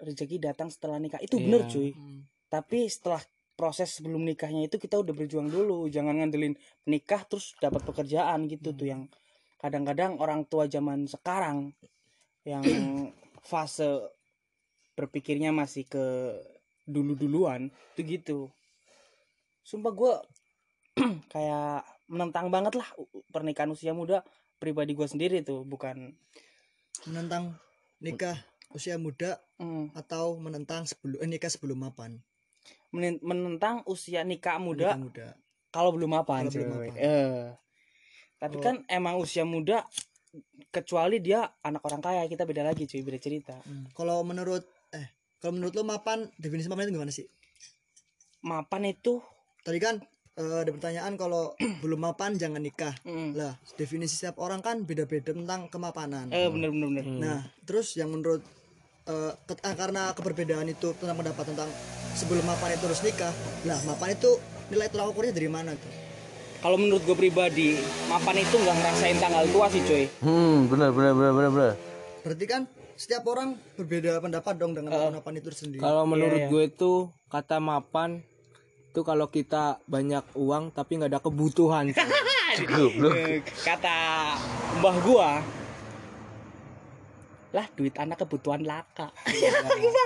rezeki datang setelah nikah. Itu Iya. bener cuy. Hmm, tapi setelah proses sebelum nikahnya itu kita udah berjuang dulu. Jangan ngandelin nikah terus dapat pekerjaan gitu tuh yang kadang-kadang orang tua zaman sekarang yang fase berpikirnya masih ke dulu-duluan itu gitu. Sumpah gue kayak menentang banget lah pernikahan usia muda pribadi gue sendiri tuh bukan menentang nikah usia muda mm, atau menentang sebelum eh, nikah sebelum mapan menentang usia nikah muda Nikah muda kalau belum mapan. Eh. Tapi Oh. kan emang usia muda kecuali dia anak orang kaya kita beda lagi cuy beda cerita. Hmm. kalau menurut eh kalau menurut lo mapan definisi mapan itu gimana sih Mapan itu tadi kan eh, ada pertanyaan kalau belum mapan jangan nikah mm, lah definisi setiap orang kan beda-beda tentang kemapanan eh bener bener bener. Nah, terus yang menurut eh, ke- ah, karena keberbedaan itu tentang pendapat tentang sebelum mapan itu harus nikah, lah mapan itu nilai tolak ukurnya dari mana tuh? Kalau menurut gue pribadi, mapan itu nggak ngerasain tanggal tua sih cuy. hmm benar benar benar benar benar Berarti kan setiap orang berbeda pendapat dong dengan Eh. mapan itu sendiri. kalau menurut iya. gue itu kata mapan itu kalau kita banyak uang tapi nggak ada kebutuhan Kata mbah gua, lah duit anak kebutuhan laka.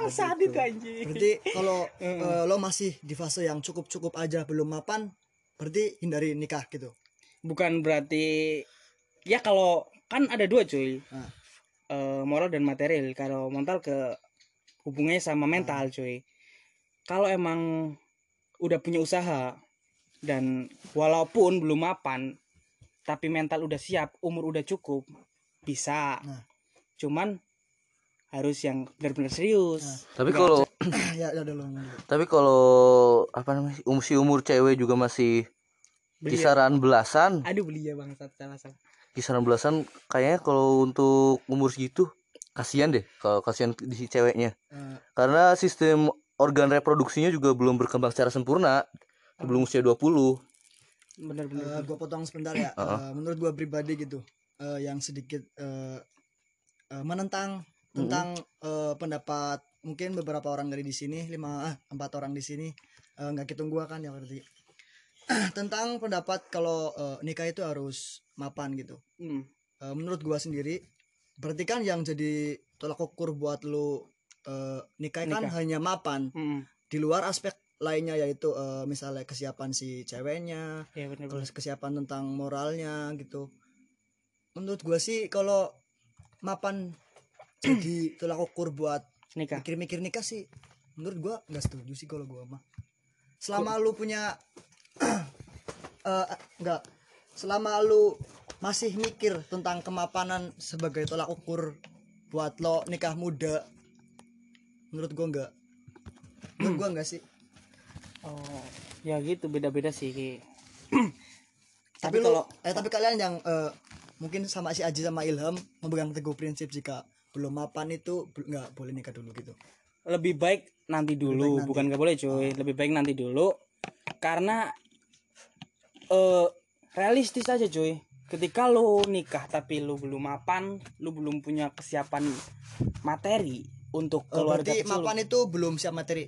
Bangsat itu anjing. Berarti kalau eh, lo masih di fase yang cukup-cukup aja belum mapan, berarti hindari nikah gitu. bukan berarti ya kalau kan ada dua cuy Ah. Eh, moral dan material kalau mental ke hubungannya sama mental cuy kalau emang udah punya usaha dan walaupun belum mapan tapi mental udah siap umur udah cukup bisa Nah. Cuman harus yang benar-benar serius Nah. tapi kalau ya ngomong dulu. tapi kalau apa namanya um, si umur cewek juga masih Belia. kisaran belasan aduh belia bangsat salah salah kisaran belasan kayaknya kalau untuk umur segitu kasihan deh kalau kasihan di si ceweknya Eh, karena sistem organ reproduksinya juga belum berkembang secara sempurna sebelum usia 20 bener-bener Eh, gua potong sebentar ya. Eh, menurut gua pribadi gitu, eh, yang sedikit eh, eh, menentang tentang eh, pendapat mungkin beberapa orang dari di sini lima ah, empat orang di sini nggak hitung gua kan ya berarti tentang pendapat kalau eh, nikah itu harus mapan gitu. Hmm. Eh, menurut gua sendiri berarti kan yang jadi tolak ukur buat lu eh, nikah, kan Nikah. hanya mapan Hmm. di luar aspek lainnya yaitu eh, misalnya kesiapan si ceweknya ya bener-bener terus kesiapan tentang moralnya gitu menurut gua sih kalau mapan. Jadi tolak ukur buat nikah. mikir-mikir nikah sih. Menurut gua nggak setuju sih kalau gua mah. Selama lu punya eh enggak selama lu masih mikir tentang kemapanan sebagai tolak ukur buat lo nikah muda menurut gua enggak menurut gua enggak sih. Oh ya gitu beda-beda sih tapi, Tapi kalau- eh tapi kalian yang eh, mungkin sama si Aji sama Ilham memegang teguh prinsip jika belum mapan itu nggak boleh nikah dulu gitu. Lebih baik nanti dulu baik nanti. Ah. bukan nggak boleh cuy. Lebih baik nanti dulu karena eh realistis aja cuy. Ketika lu nikah tapi lu belum mapan lu belum punya kesiapan materi untuk Eh, keluarga berarti kecil lu. mapan itu belum siap materi?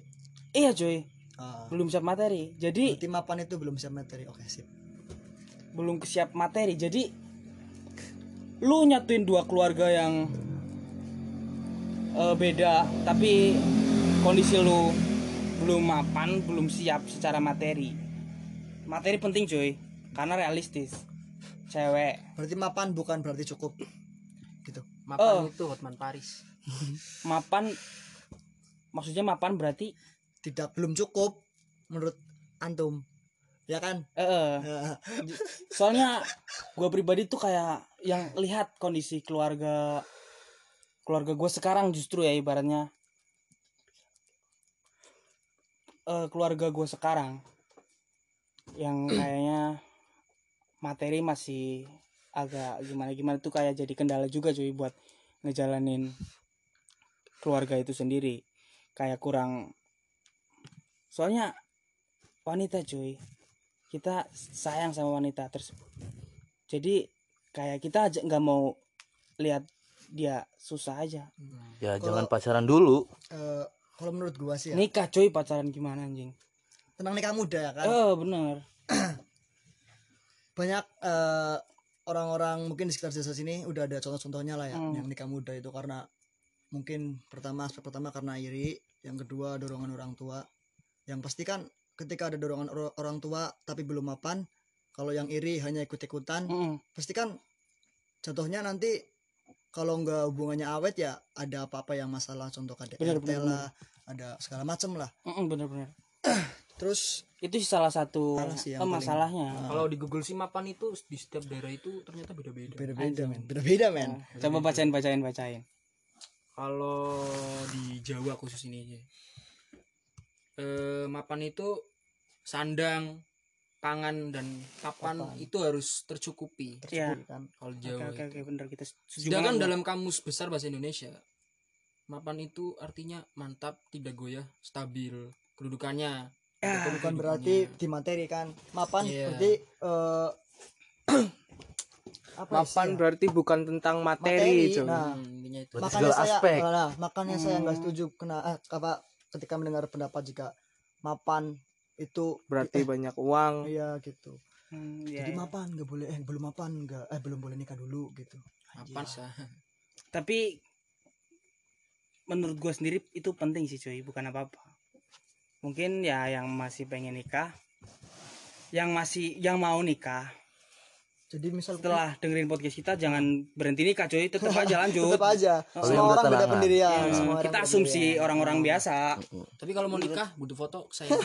Iya cuy. Ah, belum siap materi. Jadi berarti mapan itu belum siap materi. Oke sip. Belum kesiap materi. Jadi lu nyatuin dua keluarga yang eh, beda tapi kondisi lu belum mapan belum siap secara materi. Materi penting cuy. Karena realistis. Cewek. Berarti mapan bukan berarti cukup. Gitu. Mapan Oh. itu Hotman Paris. Mapan maksudnya mapan berarti tidak belum cukup menurut antum ya kan? Eh, soalnya gue pribadi tuh kayak yang lihat kondisi keluarga keluarga gue sekarang justru ya ibaratnya. Eh, keluarga gue sekarang yang kayaknya materi masih agak gimana gimana tuh kayak jadi kendala juga cuy buat ngejalanin keluarga itu sendiri. Kayak kurang soalnya wanita cuy kita sayang sama wanita tersebut. Jadi kayak kita aja nggak mau lihat dia susah aja. Ya Kalau- jangan pacaran dulu. Eh, kalau menurut gua sih ya. Nikah cuy pacaran gimana anjing? Tenang nikah muda ya kan? Oh bener. Banyak eh, orang-orang mungkin di sekitar desa sini udah ada contoh-contohnya lah ya Hmm. yang nikah muda itu. Karena mungkin pertama aspek pertama karena iri yang kedua dorongan orang tua. Yang pasti kan ketika ada dorongan or- orang tua tapi belum mapan kalau yang iri hanya ikut-ikutan Mm-mm. pasti kan contohnya nanti kalau nggak hubungannya awet ya ada apa-apa yang masalah contoh KDRT Benar, benar, lah ada segala macem lah. Mm-mm, bener-bener terus itu sih salah satu Salah sih yang paling- masalahnya. Kalau di Google sih mapan itu di setiap daerah itu ternyata beda-beda. Beda-beda men. beda-beda men. Nah, coba bacain bacain bacain. Kalau di Jawa khusus ini aja eh, mapan itu sandang pangan dan papan, Papan. itu harus tercukupi Iya. kan kalau oke Jawa oke oke bener kita setuju sedangkan banget. dalam kamus besar bahasa Indonesia mapan itu artinya mantap tidak goyah stabil kedudukannya Ya, bukan berarti di materi kan mapan Iya. berarti eh apa Mapan sih ya? berarti bukan tentang materi, Materi, nah. Hmm, itu makanya segala saya aspek. nah, makanya saya nggak Hmm. setuju kena eh, apa ketika mendengar pendapat jika mapan itu Berarti eh, banyak uang. iya gitu. Hmm, iya, jadi iya. mapan nggak boleh eh belum mapan nggak eh belum boleh nikah dulu gitu. Mapan sah. Tapi menurut gue sendiri itu penting sih cuy bukan apa apa mungkin ya yang masih pengen nikah yang masih yang mau nikah jadi misal setelah dengerin podcast kita jangan berhenti nikah cuy tetap aja lanjut. Tetap aja. Oh, semua yang orang beda pendirian. Ya, semua orang kita asumsi orang-orang biasa. Tapi kalau mau nikah butuh foto saya.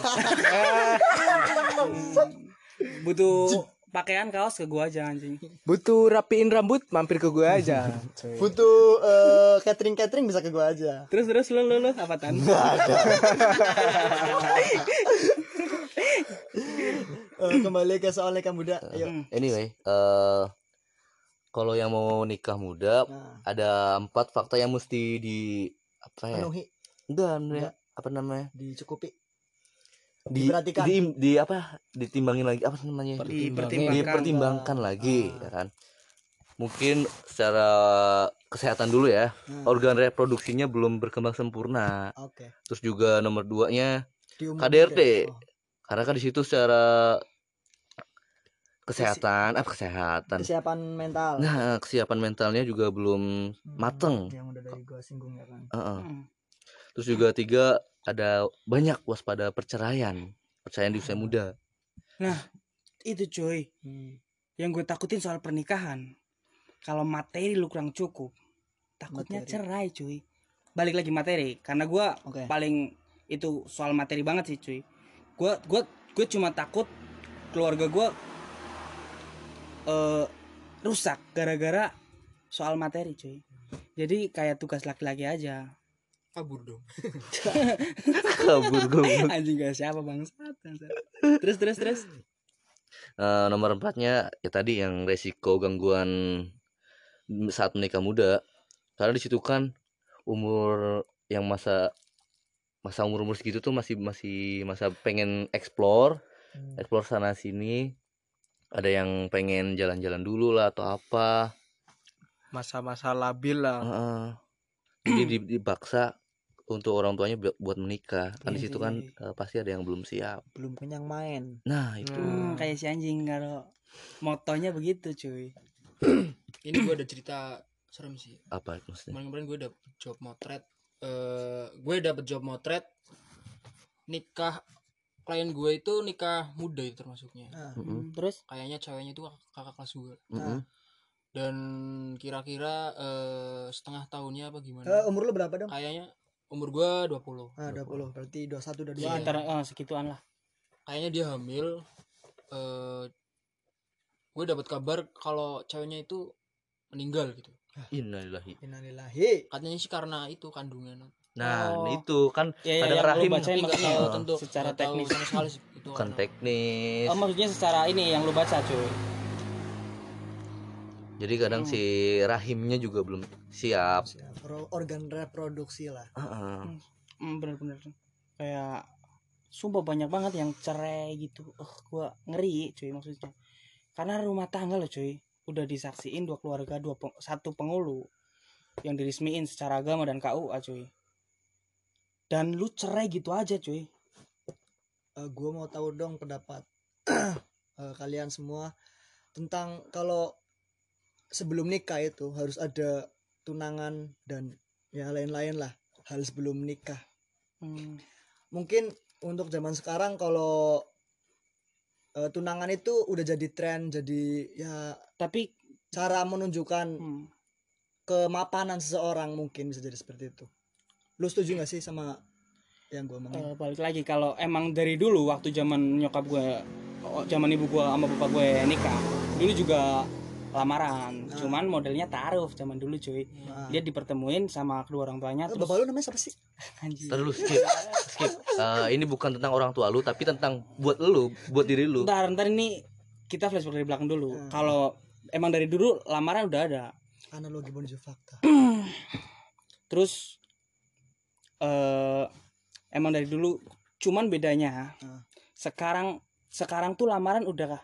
Butuh pakaian kaos ke gua aja anjing. Butuh rapiin rambut, mampir ke gue aja. butuh eh, catering catering bisa ke gua aja. Terus terus lo lo lo apa tan Eh, kembali ke soal nikah muda. Ayo. anyway eh kalau yang mau nikah muda nah, ada empat fakta yang mesti di apa ya? Penuhi. Enggak enggak. Apa namanya? Dicukupi. Di, Diperhatikan. di, di apa? Ditimbangin lagi. Apa namanya? Dipertimbangkan. dipertimbangkan. Lagi Ah. ya kan? Mungkin secara kesehatan dulu ya. Nah, organ reproduksinya belum berkembang sempurna. Oke. Terus juga nomor duanya KDRT. Oh, karena kan di situ secara kesehatan apa kesehatan kesiapan mental nah kesiapan mentalnya juga belum Hmm, mateng yang udah dari gua singgung ya kan Heeh. Hmm. terus juga tiga ada banyak waspada perceraian perceraian di usia muda itu cuy Hmm. yang gue takutin soal pernikahan kalau materi lu kurang cukup takutnya Materi. cerai cuy balik lagi materi karena gue Oke. paling itu soal materi banget sih cuy gue gue gue cuma takut keluarga gue eh rusak gara-gara soal materi cuy. Jadi kayak tugas laki-laki aja. Kabur dong. Kabur goblok. anjing gak siapa bangsat terus terus terus. Eh, nomor empatnya ya tadi yang resiko gangguan saat menikah muda. Karena di situ kan umur yang masa masa umur umur segitu tuh masih masih masa pengen explore Hmm. explore sana sini. Ada yang pengen jalan-jalan dulu lah atau apa. Masa-masa labil lah. Heeh. jadi di- dipaksa untuk orang tuanya bu- buat menikah. Kan di Iya, situ iya, kan iya. eh, pasti ada yang belum siap. Belum kenyang main. Nah itu. Hmm, kayak si anjing kalau motonya begitu cuy. Ini gue ada cerita serem sih. Apa maksudnya? Kemarin-kemarin gue dapet job motret eh gue dapet job motret nikah klien gue itu nikah muda itu termasuknya. Nah. Hmm, terus? Kayaknya ceweknya itu kakak, kakak kelas gue Mm-mm. dan kira-kira eh, setengah tahunnya apa gimana? Eh, umur lu berapa dong? kayaknya umur gue 20 Ah, 20 berarti 21 udah ya dua. antara eh, segituan lah. Kayaknya dia hamil eh gue dapat kabar kalau ceweknya itu meninggal gitu innalillahi Innalillahi. katanya sih karena itu kandungan nah Oh. itu kan ya, ya, kadang lu rahim bacain tahu Oh. tentu secara teknis. sama sekali itu kan karena- teknis oh maksudnya secara ini yang lu baca cuy jadi kadang Hmm. si rahimnya juga belum siap Siap. Pro- Organ reproduksi lah. Heeh. hmm, bener-bener kayak sumpah banyak banget yang cerai gitu oh gua ngeri cuy maksudnya karena rumah tangga loh cuy udah disaksiin dua keluarga dua peng- satu penghulu yang diresmiin secara agama dan KUA cuy. Dan lu cerai gitu aja cuy. Eh, gue mau tahu dong pendapat eh, kalian semua tentang kalau sebelum nikah itu harus ada tunangan dan ya lain-lain lah hal sebelum nikah. Hmm, Mungkin untuk zaman sekarang kalau eh, tunangan itu udah jadi tren, jadi ya tapi cara menunjukkan hmm, kemapanan seseorang mungkin bisa jadi seperti itu. Lu setuju gak sih sama yang gue omongin? eh, balik lagi kalau emang dari dulu waktu zaman nyokap gue oh, zaman ibu gue sama bapak gue nikah dulu juga lamaran Ah. cuman modelnya taruh zaman dulu cuy Nah, dia dipertemuin sama kedua orang tuanya eh, terus bapak lu namanya siapa sih? anjing Ntar Eh, ini bukan tentang orang tua lu tapi tentang buat lu buat diri lu Ntar, ntar ini kita flashback dari belakang dulu. Hmm. Kalau emang dari dulu lamaran udah ada. Analogi menuju fakta. Terus eh emang dari dulu cuman bedanya Hmm. sekarang sekarang tuh lamaran udah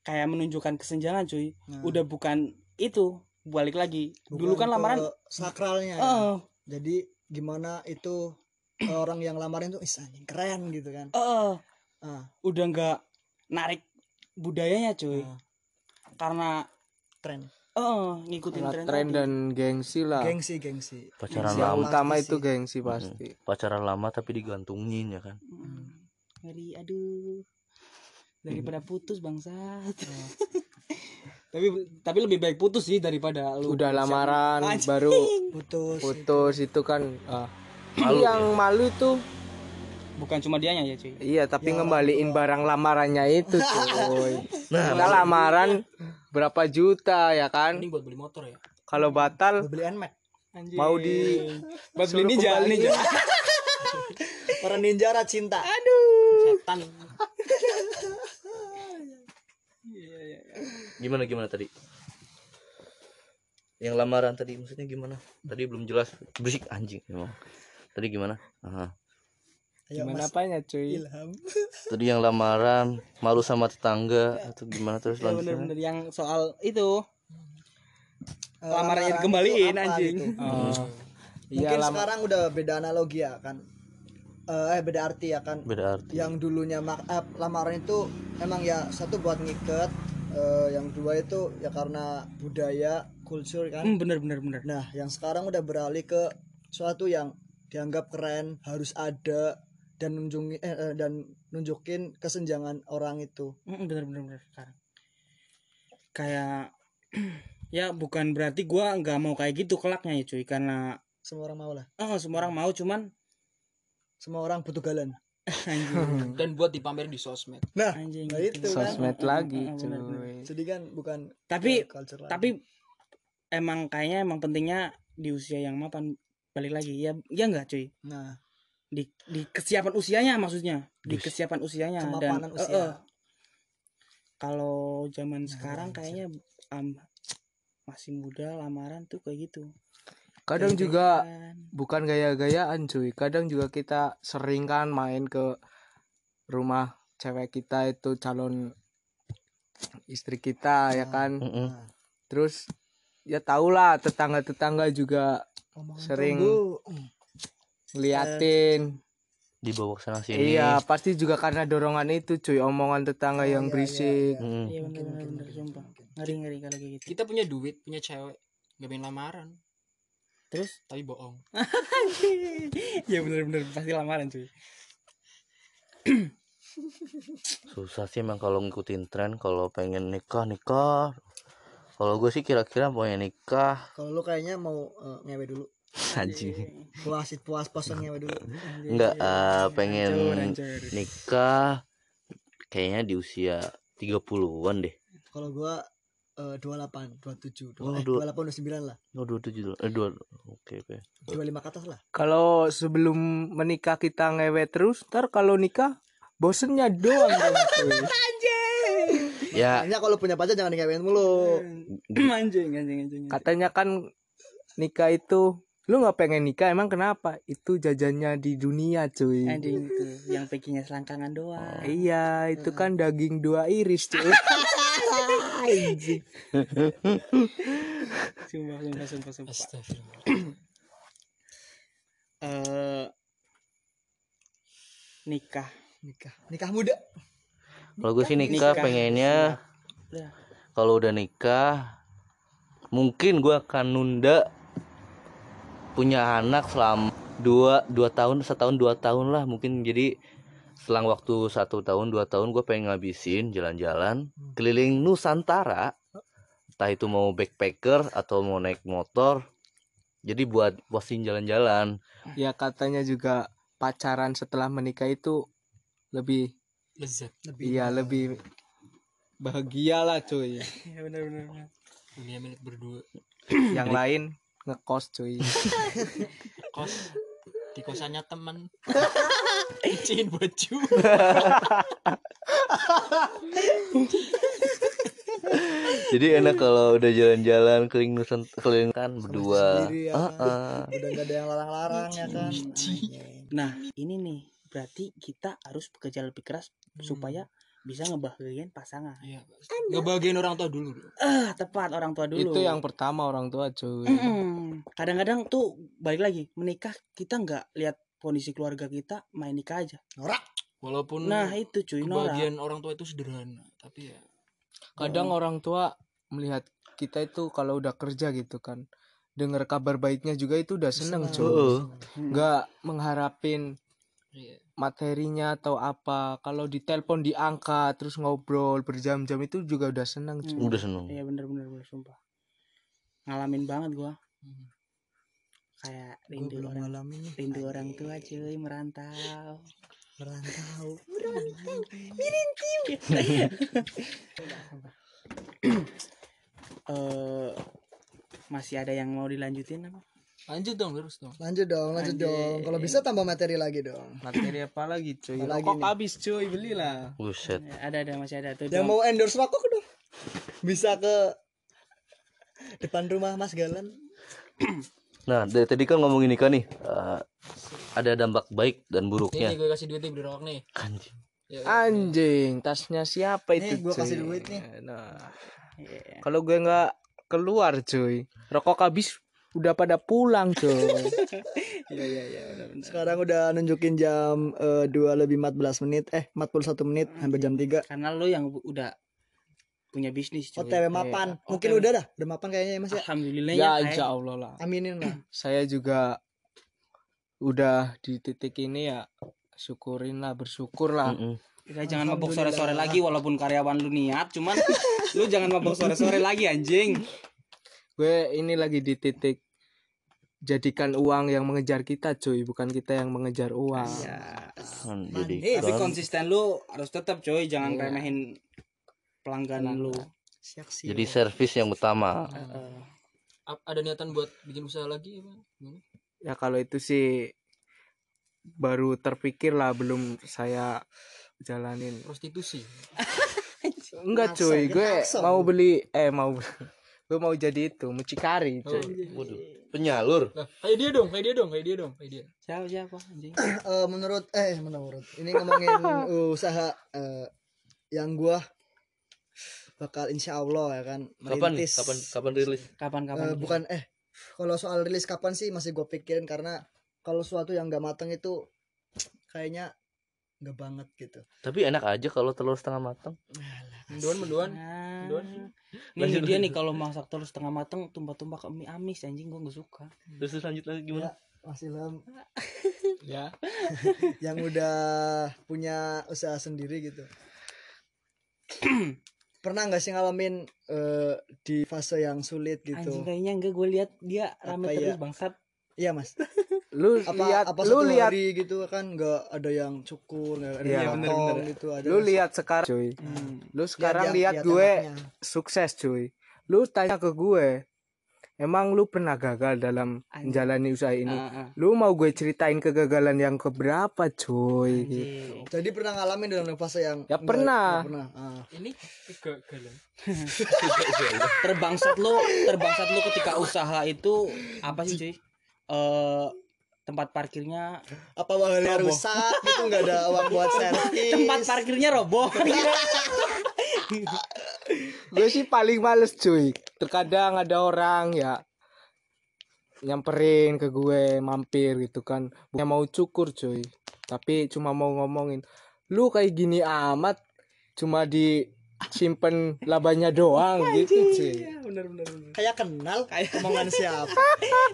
kayak menunjukkan kesenjangan cuy. Nah, Udah bukan itu balik lagi. bukan dulu kan lamaran sakralnya. ya. eh Jadi gimana itu orang yang lamarin tuh "Is, anjing keren gitu kan. eh Ah, udah nggak narik budayanya cuy. ah, Karena tren. eh ngikutin Karena tren, tren dan gengsi lah Gengsi, gengsi. pacaran Gengsi lama utama sih. itu gengsi pasti pacaran lama tapi digantungin ya kan Hmm. ngeri aduh daripada putus bangsat tapi tapi lebih baik putus sih daripada lu udah lamaran Anjing. baru Putus. putus itu kan ah. Malu yang malu itu bukan cuma dianya ya cuy. Iya tapi Ya, ngembaliin barang lamarannya itu cuy. Nah kita lamaran berapa juta ya kan? Ini buat beli motor ya? Kalau batal Gue beli Nmax. Mau di buat beli ninja ninja. Para ninja rat cinta. setan. Gimana gimana tadi? Yang lamaran tadi maksudnya gimana? Tadi belum jelas. Berisik anjing. emang tadi gimana Aha. Ayo gimana Mas apanya cuy Ilham. tadi yang lamaran malu sama tetangga atau gimana terus ya lanjutnya bener-bener yang soal itu Eh, Lamarannya lamaran dikembaliin, itu apa anjing. gitu. Oh. iya Mungkin lama sekarang udah beda analogi ya kan. Eh eh, beda arti ya kan. beda arti Yang dulunya mak- eh, lamaran itu emang ya satu buat ngiket, eh, yang dua itu ya karena budaya, kultur kan. hmm, bener bener bener Nah, yang sekarang udah beralih ke suatu yang dianggap keren, harus ada dan nunjungi eh, eh, dan nunjukin kesenjangan orang itu. Bener bener bener sekarang kayak ya bukan berarti gua nggak mau kayak gitu kelaknya ya cuy karena Semua orang mau lah. oh semua orang mau cuman Semua orang butuh galan. anjing dan buat dipamerin di sosmed nah anjing nah itu kan sosmed lagi benar, benar. cuy jadi kan bukan tapi culture lagi. tapi emang kayaknya emang pentingnya di usia yang mapan balik lagi. Ya ya enggak cuy? Nah. Di di kesiapan usianya maksudnya. Di kesiapan usianya dan kemapanan eh, usia. eh, kalau zaman Nah, sekarang kayaknya am, masih muda lamaran tuh kayak gitu. Kadang juga Gaya-gayaan. bukan gaya-gayaan cuy. Kadang juga kita sering kan main ke rumah cewek kita itu calon istri kita ya kan? Mm-mm. Nah, terus ya tau lah tetangga-tetangga juga omongan Sering. tunggu. ngeliatin. Dibawa ke sana sini. Iya pasti juga karena dorongan itu cuy omongan tetangga Oh, yang iya, berisik. iya, Mm. iya Mungkin, bener bener mungkin, bener mungkin, sumpah. Mungkin. ngeri ngeri kalau kayak gitu. Kita punya duit punya cewek. Nggak main lamaran. Terus? Tapi bohong. Ya bener bener. Pasti lamaran cuy. Susah sih emang kalau ngikutin tren kalau pengen nikah nikah kalau gue sih kira-kira mau nikah. Kalau lu kayaknya mau eh, ngewe dulu. Anjing. Puas puas posan ngewe dulu. Enggak eh, pengen hancur. nikah kayaknya di usia 30-an deh. Kalau gua eh, 28 27 Oh, eh, dua- 28 29 lah. Oh 27 dulu. Eh dua oke oke. 25 ke atas lah. Kalau sebelum menikah kita ngewe terus ntar kalau nikah bosennya doang. Dong. Ya. Kayaknya kalau punya pacar jangan ngewein mulu. Anjing anjing anjing katanya kan nikah itu lu nggak pengen nikah emang kenapa? Itu jajannya di dunia cuy. Anjing itu yang packingnya selangkangan doang. Iya itu kan daging dua iris cuy. Sumpah sumpah sumpah sumpah. Astagfirullah. Eh nikah. Nikah. Nikah muda kalau gue sih nikah Nikah. pengennya Udah. kalau udah nikah mungkin gue akan nunda punya anak selama dua dua tahun setahun dua tahun lah mungkin. Jadi selang waktu satu tahun dua tahun gue pengen ngabisin jalan-jalan keliling Nusantara. Entah itu mau backpacker atau mau naik motor. Jadi buat puasin jalan-jalan. Ya katanya juga pacaran setelah menikah itu lebih lezat. Lebih iya lebih bahagia lah cuy. Ya benar benar dunia milik berdua. Yang lain ngekos cuy. Kos di kosannya teman cuciin baju jadi enak kalau udah jalan-jalan keliling Nusantara keliling kan berdua. sendiri ya. Ah, kan. ah. udah gak ada yang larang-larang ya kan? Nah ini nih berarti kita harus bekerja lebih keras supaya bisa ngebahagiain pasangan. Iya ngebagiin orang tua dulu ah tepat orang tua dulu. Itu yang pertama orang tua cuy. Mm-mm. kadang-kadang tuh balik lagi menikah kita nggak lihat kondisi keluarga kita main nikah aja. Norak. Walaupun nah itu cuy norak. kebahagiaan orang tua itu sederhana tapi ya kadang orang tua melihat kita itu kalau udah kerja gitu kan dengar kabar baiknya juga itu udah seneng Seneng. cuy. Nggak mengharapin. Materinya atau apa. Kalau ditelepon diangkat terus ngobrol berjam-jam itu juga udah seneng Hmm. udah seneng. Iya bener bener bener sumpah. Ngalamin banget gua. Hmm. kayak gue rindu belum orang ngalamin rindu orang tua cuy merantau. Merantau. Eh masih ada yang mau dilanjutin apa lanjut dong terus dong lanjut dong lanjut Anjing. dong kalau bisa tambah materi lagi dong materi apa lagi cuy Apa lagi rokok nih? habis cuy belilah buset Ya, ada ada masih ada tuh yang dong. mau endorse rokok dong bisa ke depan rumah Mas Galan Nah, dari tadi kan ngomongin nikah nih. eh, ada dampak baik dan ini buruknya. gue kasih duit nih beli rokok nih Anjing. Ya, anjing tasnya siapa Nih, itu gua cuy? kasih duit nih. nah Iya. kalau gue nggak keluar cuy rokok habis udah pada pulang cuy iya iya iya benar benar sekarang udah nunjukin jam eh, 2 lebih 14 menit eh 41 menit hampir jam 3 karena lu yang udah punya bisnis cuy. OTW mapan Eh, mungkin OTW. udah dah udah mapan kayaknya ya Mas ya alhamdulillah ya eh. insya Allah lah aminin lah saya juga udah di titik ini ya syukurin lah bersyukur lah Mm-mm. Udah jangan mabok Alhamdulillah. sore-sore lagi walaupun karyawan lu niat cuman lu jangan mabok sore-sore lagi anjing. gue ini lagi di titik jadikan uang yang mengejar kita cuy bukan kita yang mengejar uang. Ya jadi tapi kan. konsisten lu harus tetap coy jangan Iya. remehin pelangganan lu. Siaksi. jadi servis yang utama. Heeh. Ap- ada niatan buat bikin usaha lagi apa? Gimana? ya kalau itu sih baru terpikir lah belum saya jalanin. Prostitusi. Enggak cuy gue mau beli eh mau gue mau jadi itu mucikari oh, cuy iya. waduh penyalur. Nah, kayak dia dong kayak dia dong kayak dia dong kayak dia. Siapa siapa anjing? Eh, menurut eh menurut. Ini ngomongin usaha eh, yang gua bakal insya Allah ya kan kapan? Nih merintis. kapan kapan rilis? Kapan Eh, kapan bukan eh kalau soal rilis kapan sih masih gue pikirin karena kalau suatu yang gak mateng itu kayaknya nggak banget gitu. Tapi enak aja kalau telur setengah matang menduan menduan Nah, Doan. nih Lanjut, dia nih kalau masak terus setengah mateng tumpah-tumpah ke mie amis anjing gua gak suka. Terus lanjut lagi gimana? Masih lem ya. Yang udah punya usaha sendiri gitu. Pernah nggak sih ngalamin eh, di fase yang sulit anjing gitu kayaknya enggak gue lihat dia rame Apa terus ya? bangsat. Iya mas lu apa lihat apa lu lihat hari gitu kan nggak ada yang cukur nggak ada Iya, yang bener, bener. gitu ada lu lihat sekarang cuy Hmm. lu sekarang Lihat- lihat lihat gue anaknya. sukses cuy lu tanya ke gue emang lu pernah gagal dalam Anjing. menjalani usaha ini Ah, ah. lu mau gue ceritain kegagalan yang keberapa cuy Anjing. jadi pernah ngalamin dalam fase yang Ya, nggak- pernah. nggak pernah Ah. ini kegagalan terbangsat lu terbangsat lu ketika usaha itu apa sih cuy eh tempat parkirnya apa bahannya Roboh. rusak? Gitu nggak ada uang buat servis. Tempat parkirnya roboh. Gue sih paling males cuy. Terkadang ada orang ya nyamperin ke gue mampir gitu kan. Bukan mau cukur cuy. Tapi cuma mau ngomongin lu kayak gini amat cuma disimpen labanya doang gitu cuy. Bener bener bener. Kayak kenal kayak omongan siapa?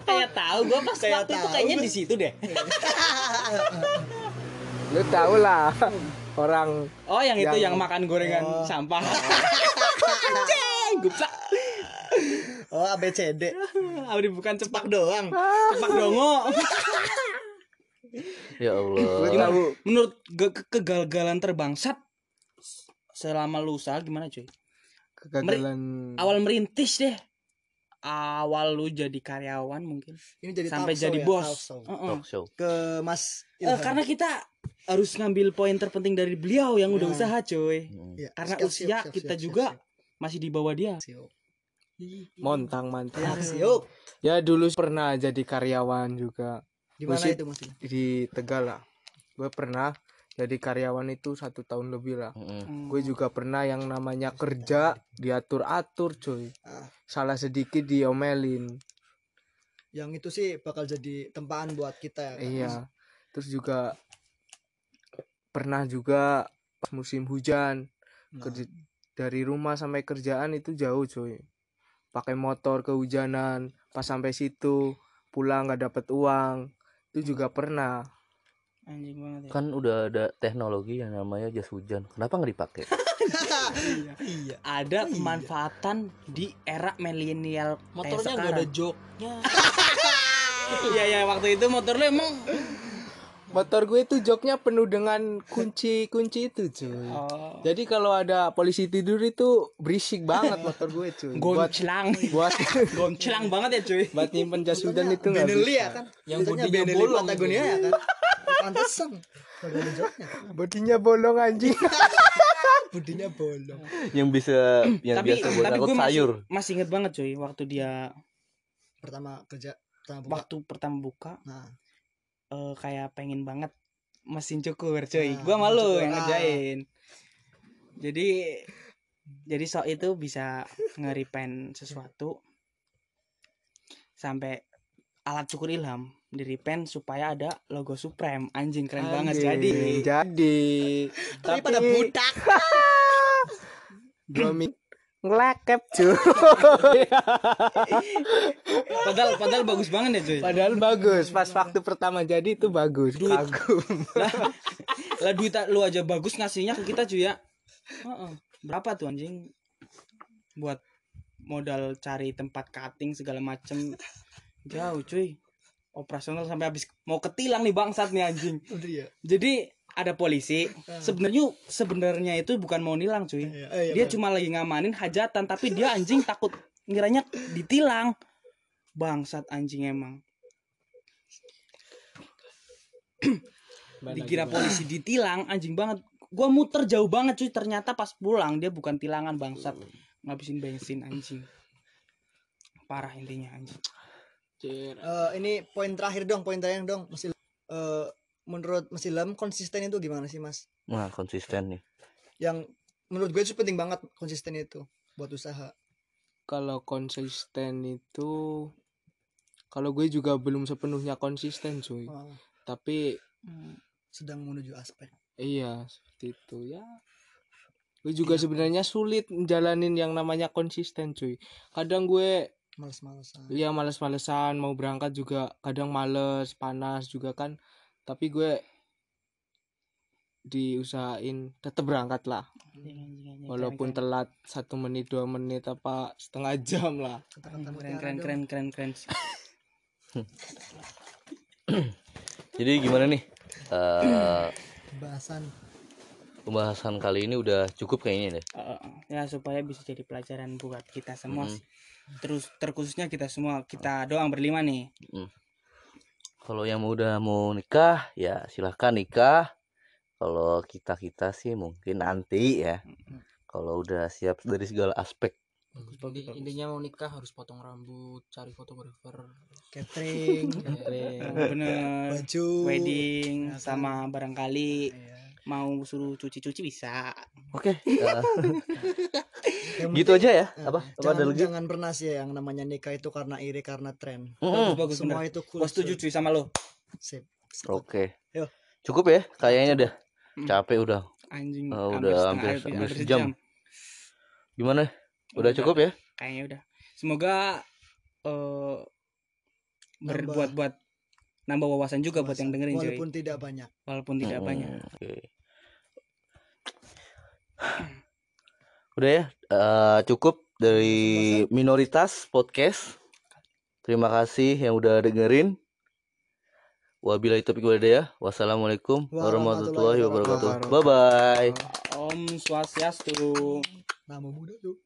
Kayak tahu gue pas Kayak waktu itu tahu. kayaknya gua. di situ deh. Lu tau lah orang oh yang itu Yang- yang makan gorengan Oh. sampah. Anjing, guplak oh ABCD ah udah bukan cepak doang? Cepak dongo. Ya Allah. Menurut ke- kegagalan terbangsat selama lu usaha gimana cuy kegagalan awal merintis deh awal lu jadi karyawan mungkin ini jadi sampai talk show jadi ya, bos talk show. Heeh. talk show ke Mas Eh, Ilham. karena kita harus ngambil poin terpenting dari beliau yang udah Nah. usaha cuy Hmm. Ya, karena siap, usia siap, siap, kita siap, juga siap, masih di bawah dia siap. montang mantang Ya, siap. ya dulu pernah jadi karyawan juga di mana itu Ilham? di Tegal lah gue pernah jadi karyawan itu satu tahun lebih lah. Hmm. gue juga pernah yang namanya kerja diatur atur cuy. Ah. salah sedikit diomelin. Yang itu sih bakal jadi tempaan buat kita ya kan? iya. Terus juga pernah juga pas musim hujan Nah, kerja dari rumah sampai kerjaan itu jauh cuy. Pakai motor kehujanan pas sampai situ pulang nggak dapet uang itu juga pernah anjing banget ya. Kan udah ada teknologi yang namanya jas hujan. Kenapa nggak dipakai? Iya. Ada pemanfaatan di era milenial motornya nggak ada joknya. Iya ya waktu itu motor lu emang motor gue itu joknya penuh dengan kunci-kunci itu cuy. Oh, Jadi kalau ada polisi tidur itu berisik banget motor gue cuy. Buat gonclang. buat gonclang banget ya cuy. buat nyimpen jas hujan itu nggak Benelli bisa. ya kan? Yang bodinya bolong Patagonia ya kan pantesan. Kalau ada joknya. Bodinya bolong anjing. budinya bolong. Yang bisa yang tapi biasa buat tapi angkut gue masih sayur. masih inget banget cuy waktu dia pertama kerja pertama buka. waktu pertama buka nah. eh, kayak pengen banget mesin cukur cuy. Nah, gua malu cukur, yang ah. ngerjain. Jadi jadi sok itu bisa ngeripen sesuatu sampai alat cukur ilham di repen supaya ada logo Supreme anjing keren banget Anjing, jadi Jadi. tapi pada budak dua minggu ngelekep cuy. padahal padahal bagus banget ya cuy Padahal bagus. Pas waktu pertama jadi itu bagus. Duit. Kagum. lah duit lu aja bagus ngasihnya ke kita cuy ya Heeh. berapa tuh anjing buat modal cari tempat cutting segala macem jauh cuy operasional sampai habis. Mau ketilang nih bangsat nih anjing. Udah ya. jadi ada polisi. Ah. sebenarnya sebenarnya itu bukan mau nilang cuy. Iya, eh, iya, dia cuma lagi ngamanin hajatan tapi dia anjing takut ngiranya ditilang. Bangsat anjing emang. Dikira polisi ditilang anjing banget. Gua muter jauh banget cuy. Ternyata pas pulang dia bukan tilangan bangsat. Ngabisin bensin anjing. Parah intinya anjing Eh, ini poin terakhir dong, poin terakhir dong. Mas Ilham. Eh, menurut Mas Ilham konsisten itu gimana sih Mas? Nah, konsisten nih. Yang menurut gue itu penting banget konsisten itu buat usaha. kalau konsisten itu kalau gue juga belum sepenuhnya konsisten cuy Oh, tapi sedang menuju aspek. iya seperti itu ya gue juga sebenarnya sulit menjalanin yang namanya konsisten cuy kadang gue Males-malesan. Iya males-malesan mau berangkat juga kadang males panas juga kan tapi gue diusahain tetap berangkat lah walaupun telat satu menit dua menit apa setengah jam lah keren keren keren keren keren Jadi gimana nih? Eh, Bahasan. pembahasan kali ini udah cukup kayaknya deh. Uh, ya supaya bisa jadi pelajaran buat kita semua Mm. sih. Terus terkhususnya kita semua kita doang berlima nih Kalau yang udah mau nikah, ya silahkan nikah. Kalau kita kita sih mungkin nanti ya. Kalau udah siap dari segala aspek. Jadi intinya mau nikah harus potong rambut, cari fotografer. Catering. Oh, bener baju, wedding Ya, sama barangkali Iya. Mau suruh cuci-cuci bisa Oke, eh, Yang gitu penting, aja ya. eh, Apa? Apa ada jangan, lagi? jangan pernah sih yang namanya nikah itu karena iri karena tren. Mm-mm. bagus bagus Semua bener itu cool. gua setuju cuy sama lo Sip. Oke. Yuk. Cukup ya? Kayaknya udah Hmm. capek udah. anjing Oh, hampir udah hampir- hampir- hampir hampir sejam. Gimana? Udah cukup ya? kayaknya udah semoga eh berbuat buat nambah wawasan juga buat yang dengerin cuy Walaupun tidak banyak. walaupun tidak Mm-mm. banyak Oke. Udah ya, eh, cukup dari minoritas podcast. Terima kasih yang udah dengerin. Wabillahi taufiq walhidayah. Wassalamualaikum warahmatullahi wabarakatuh. wabarakatuh. Bye bye. Om Swastiastu Nama muda tuh.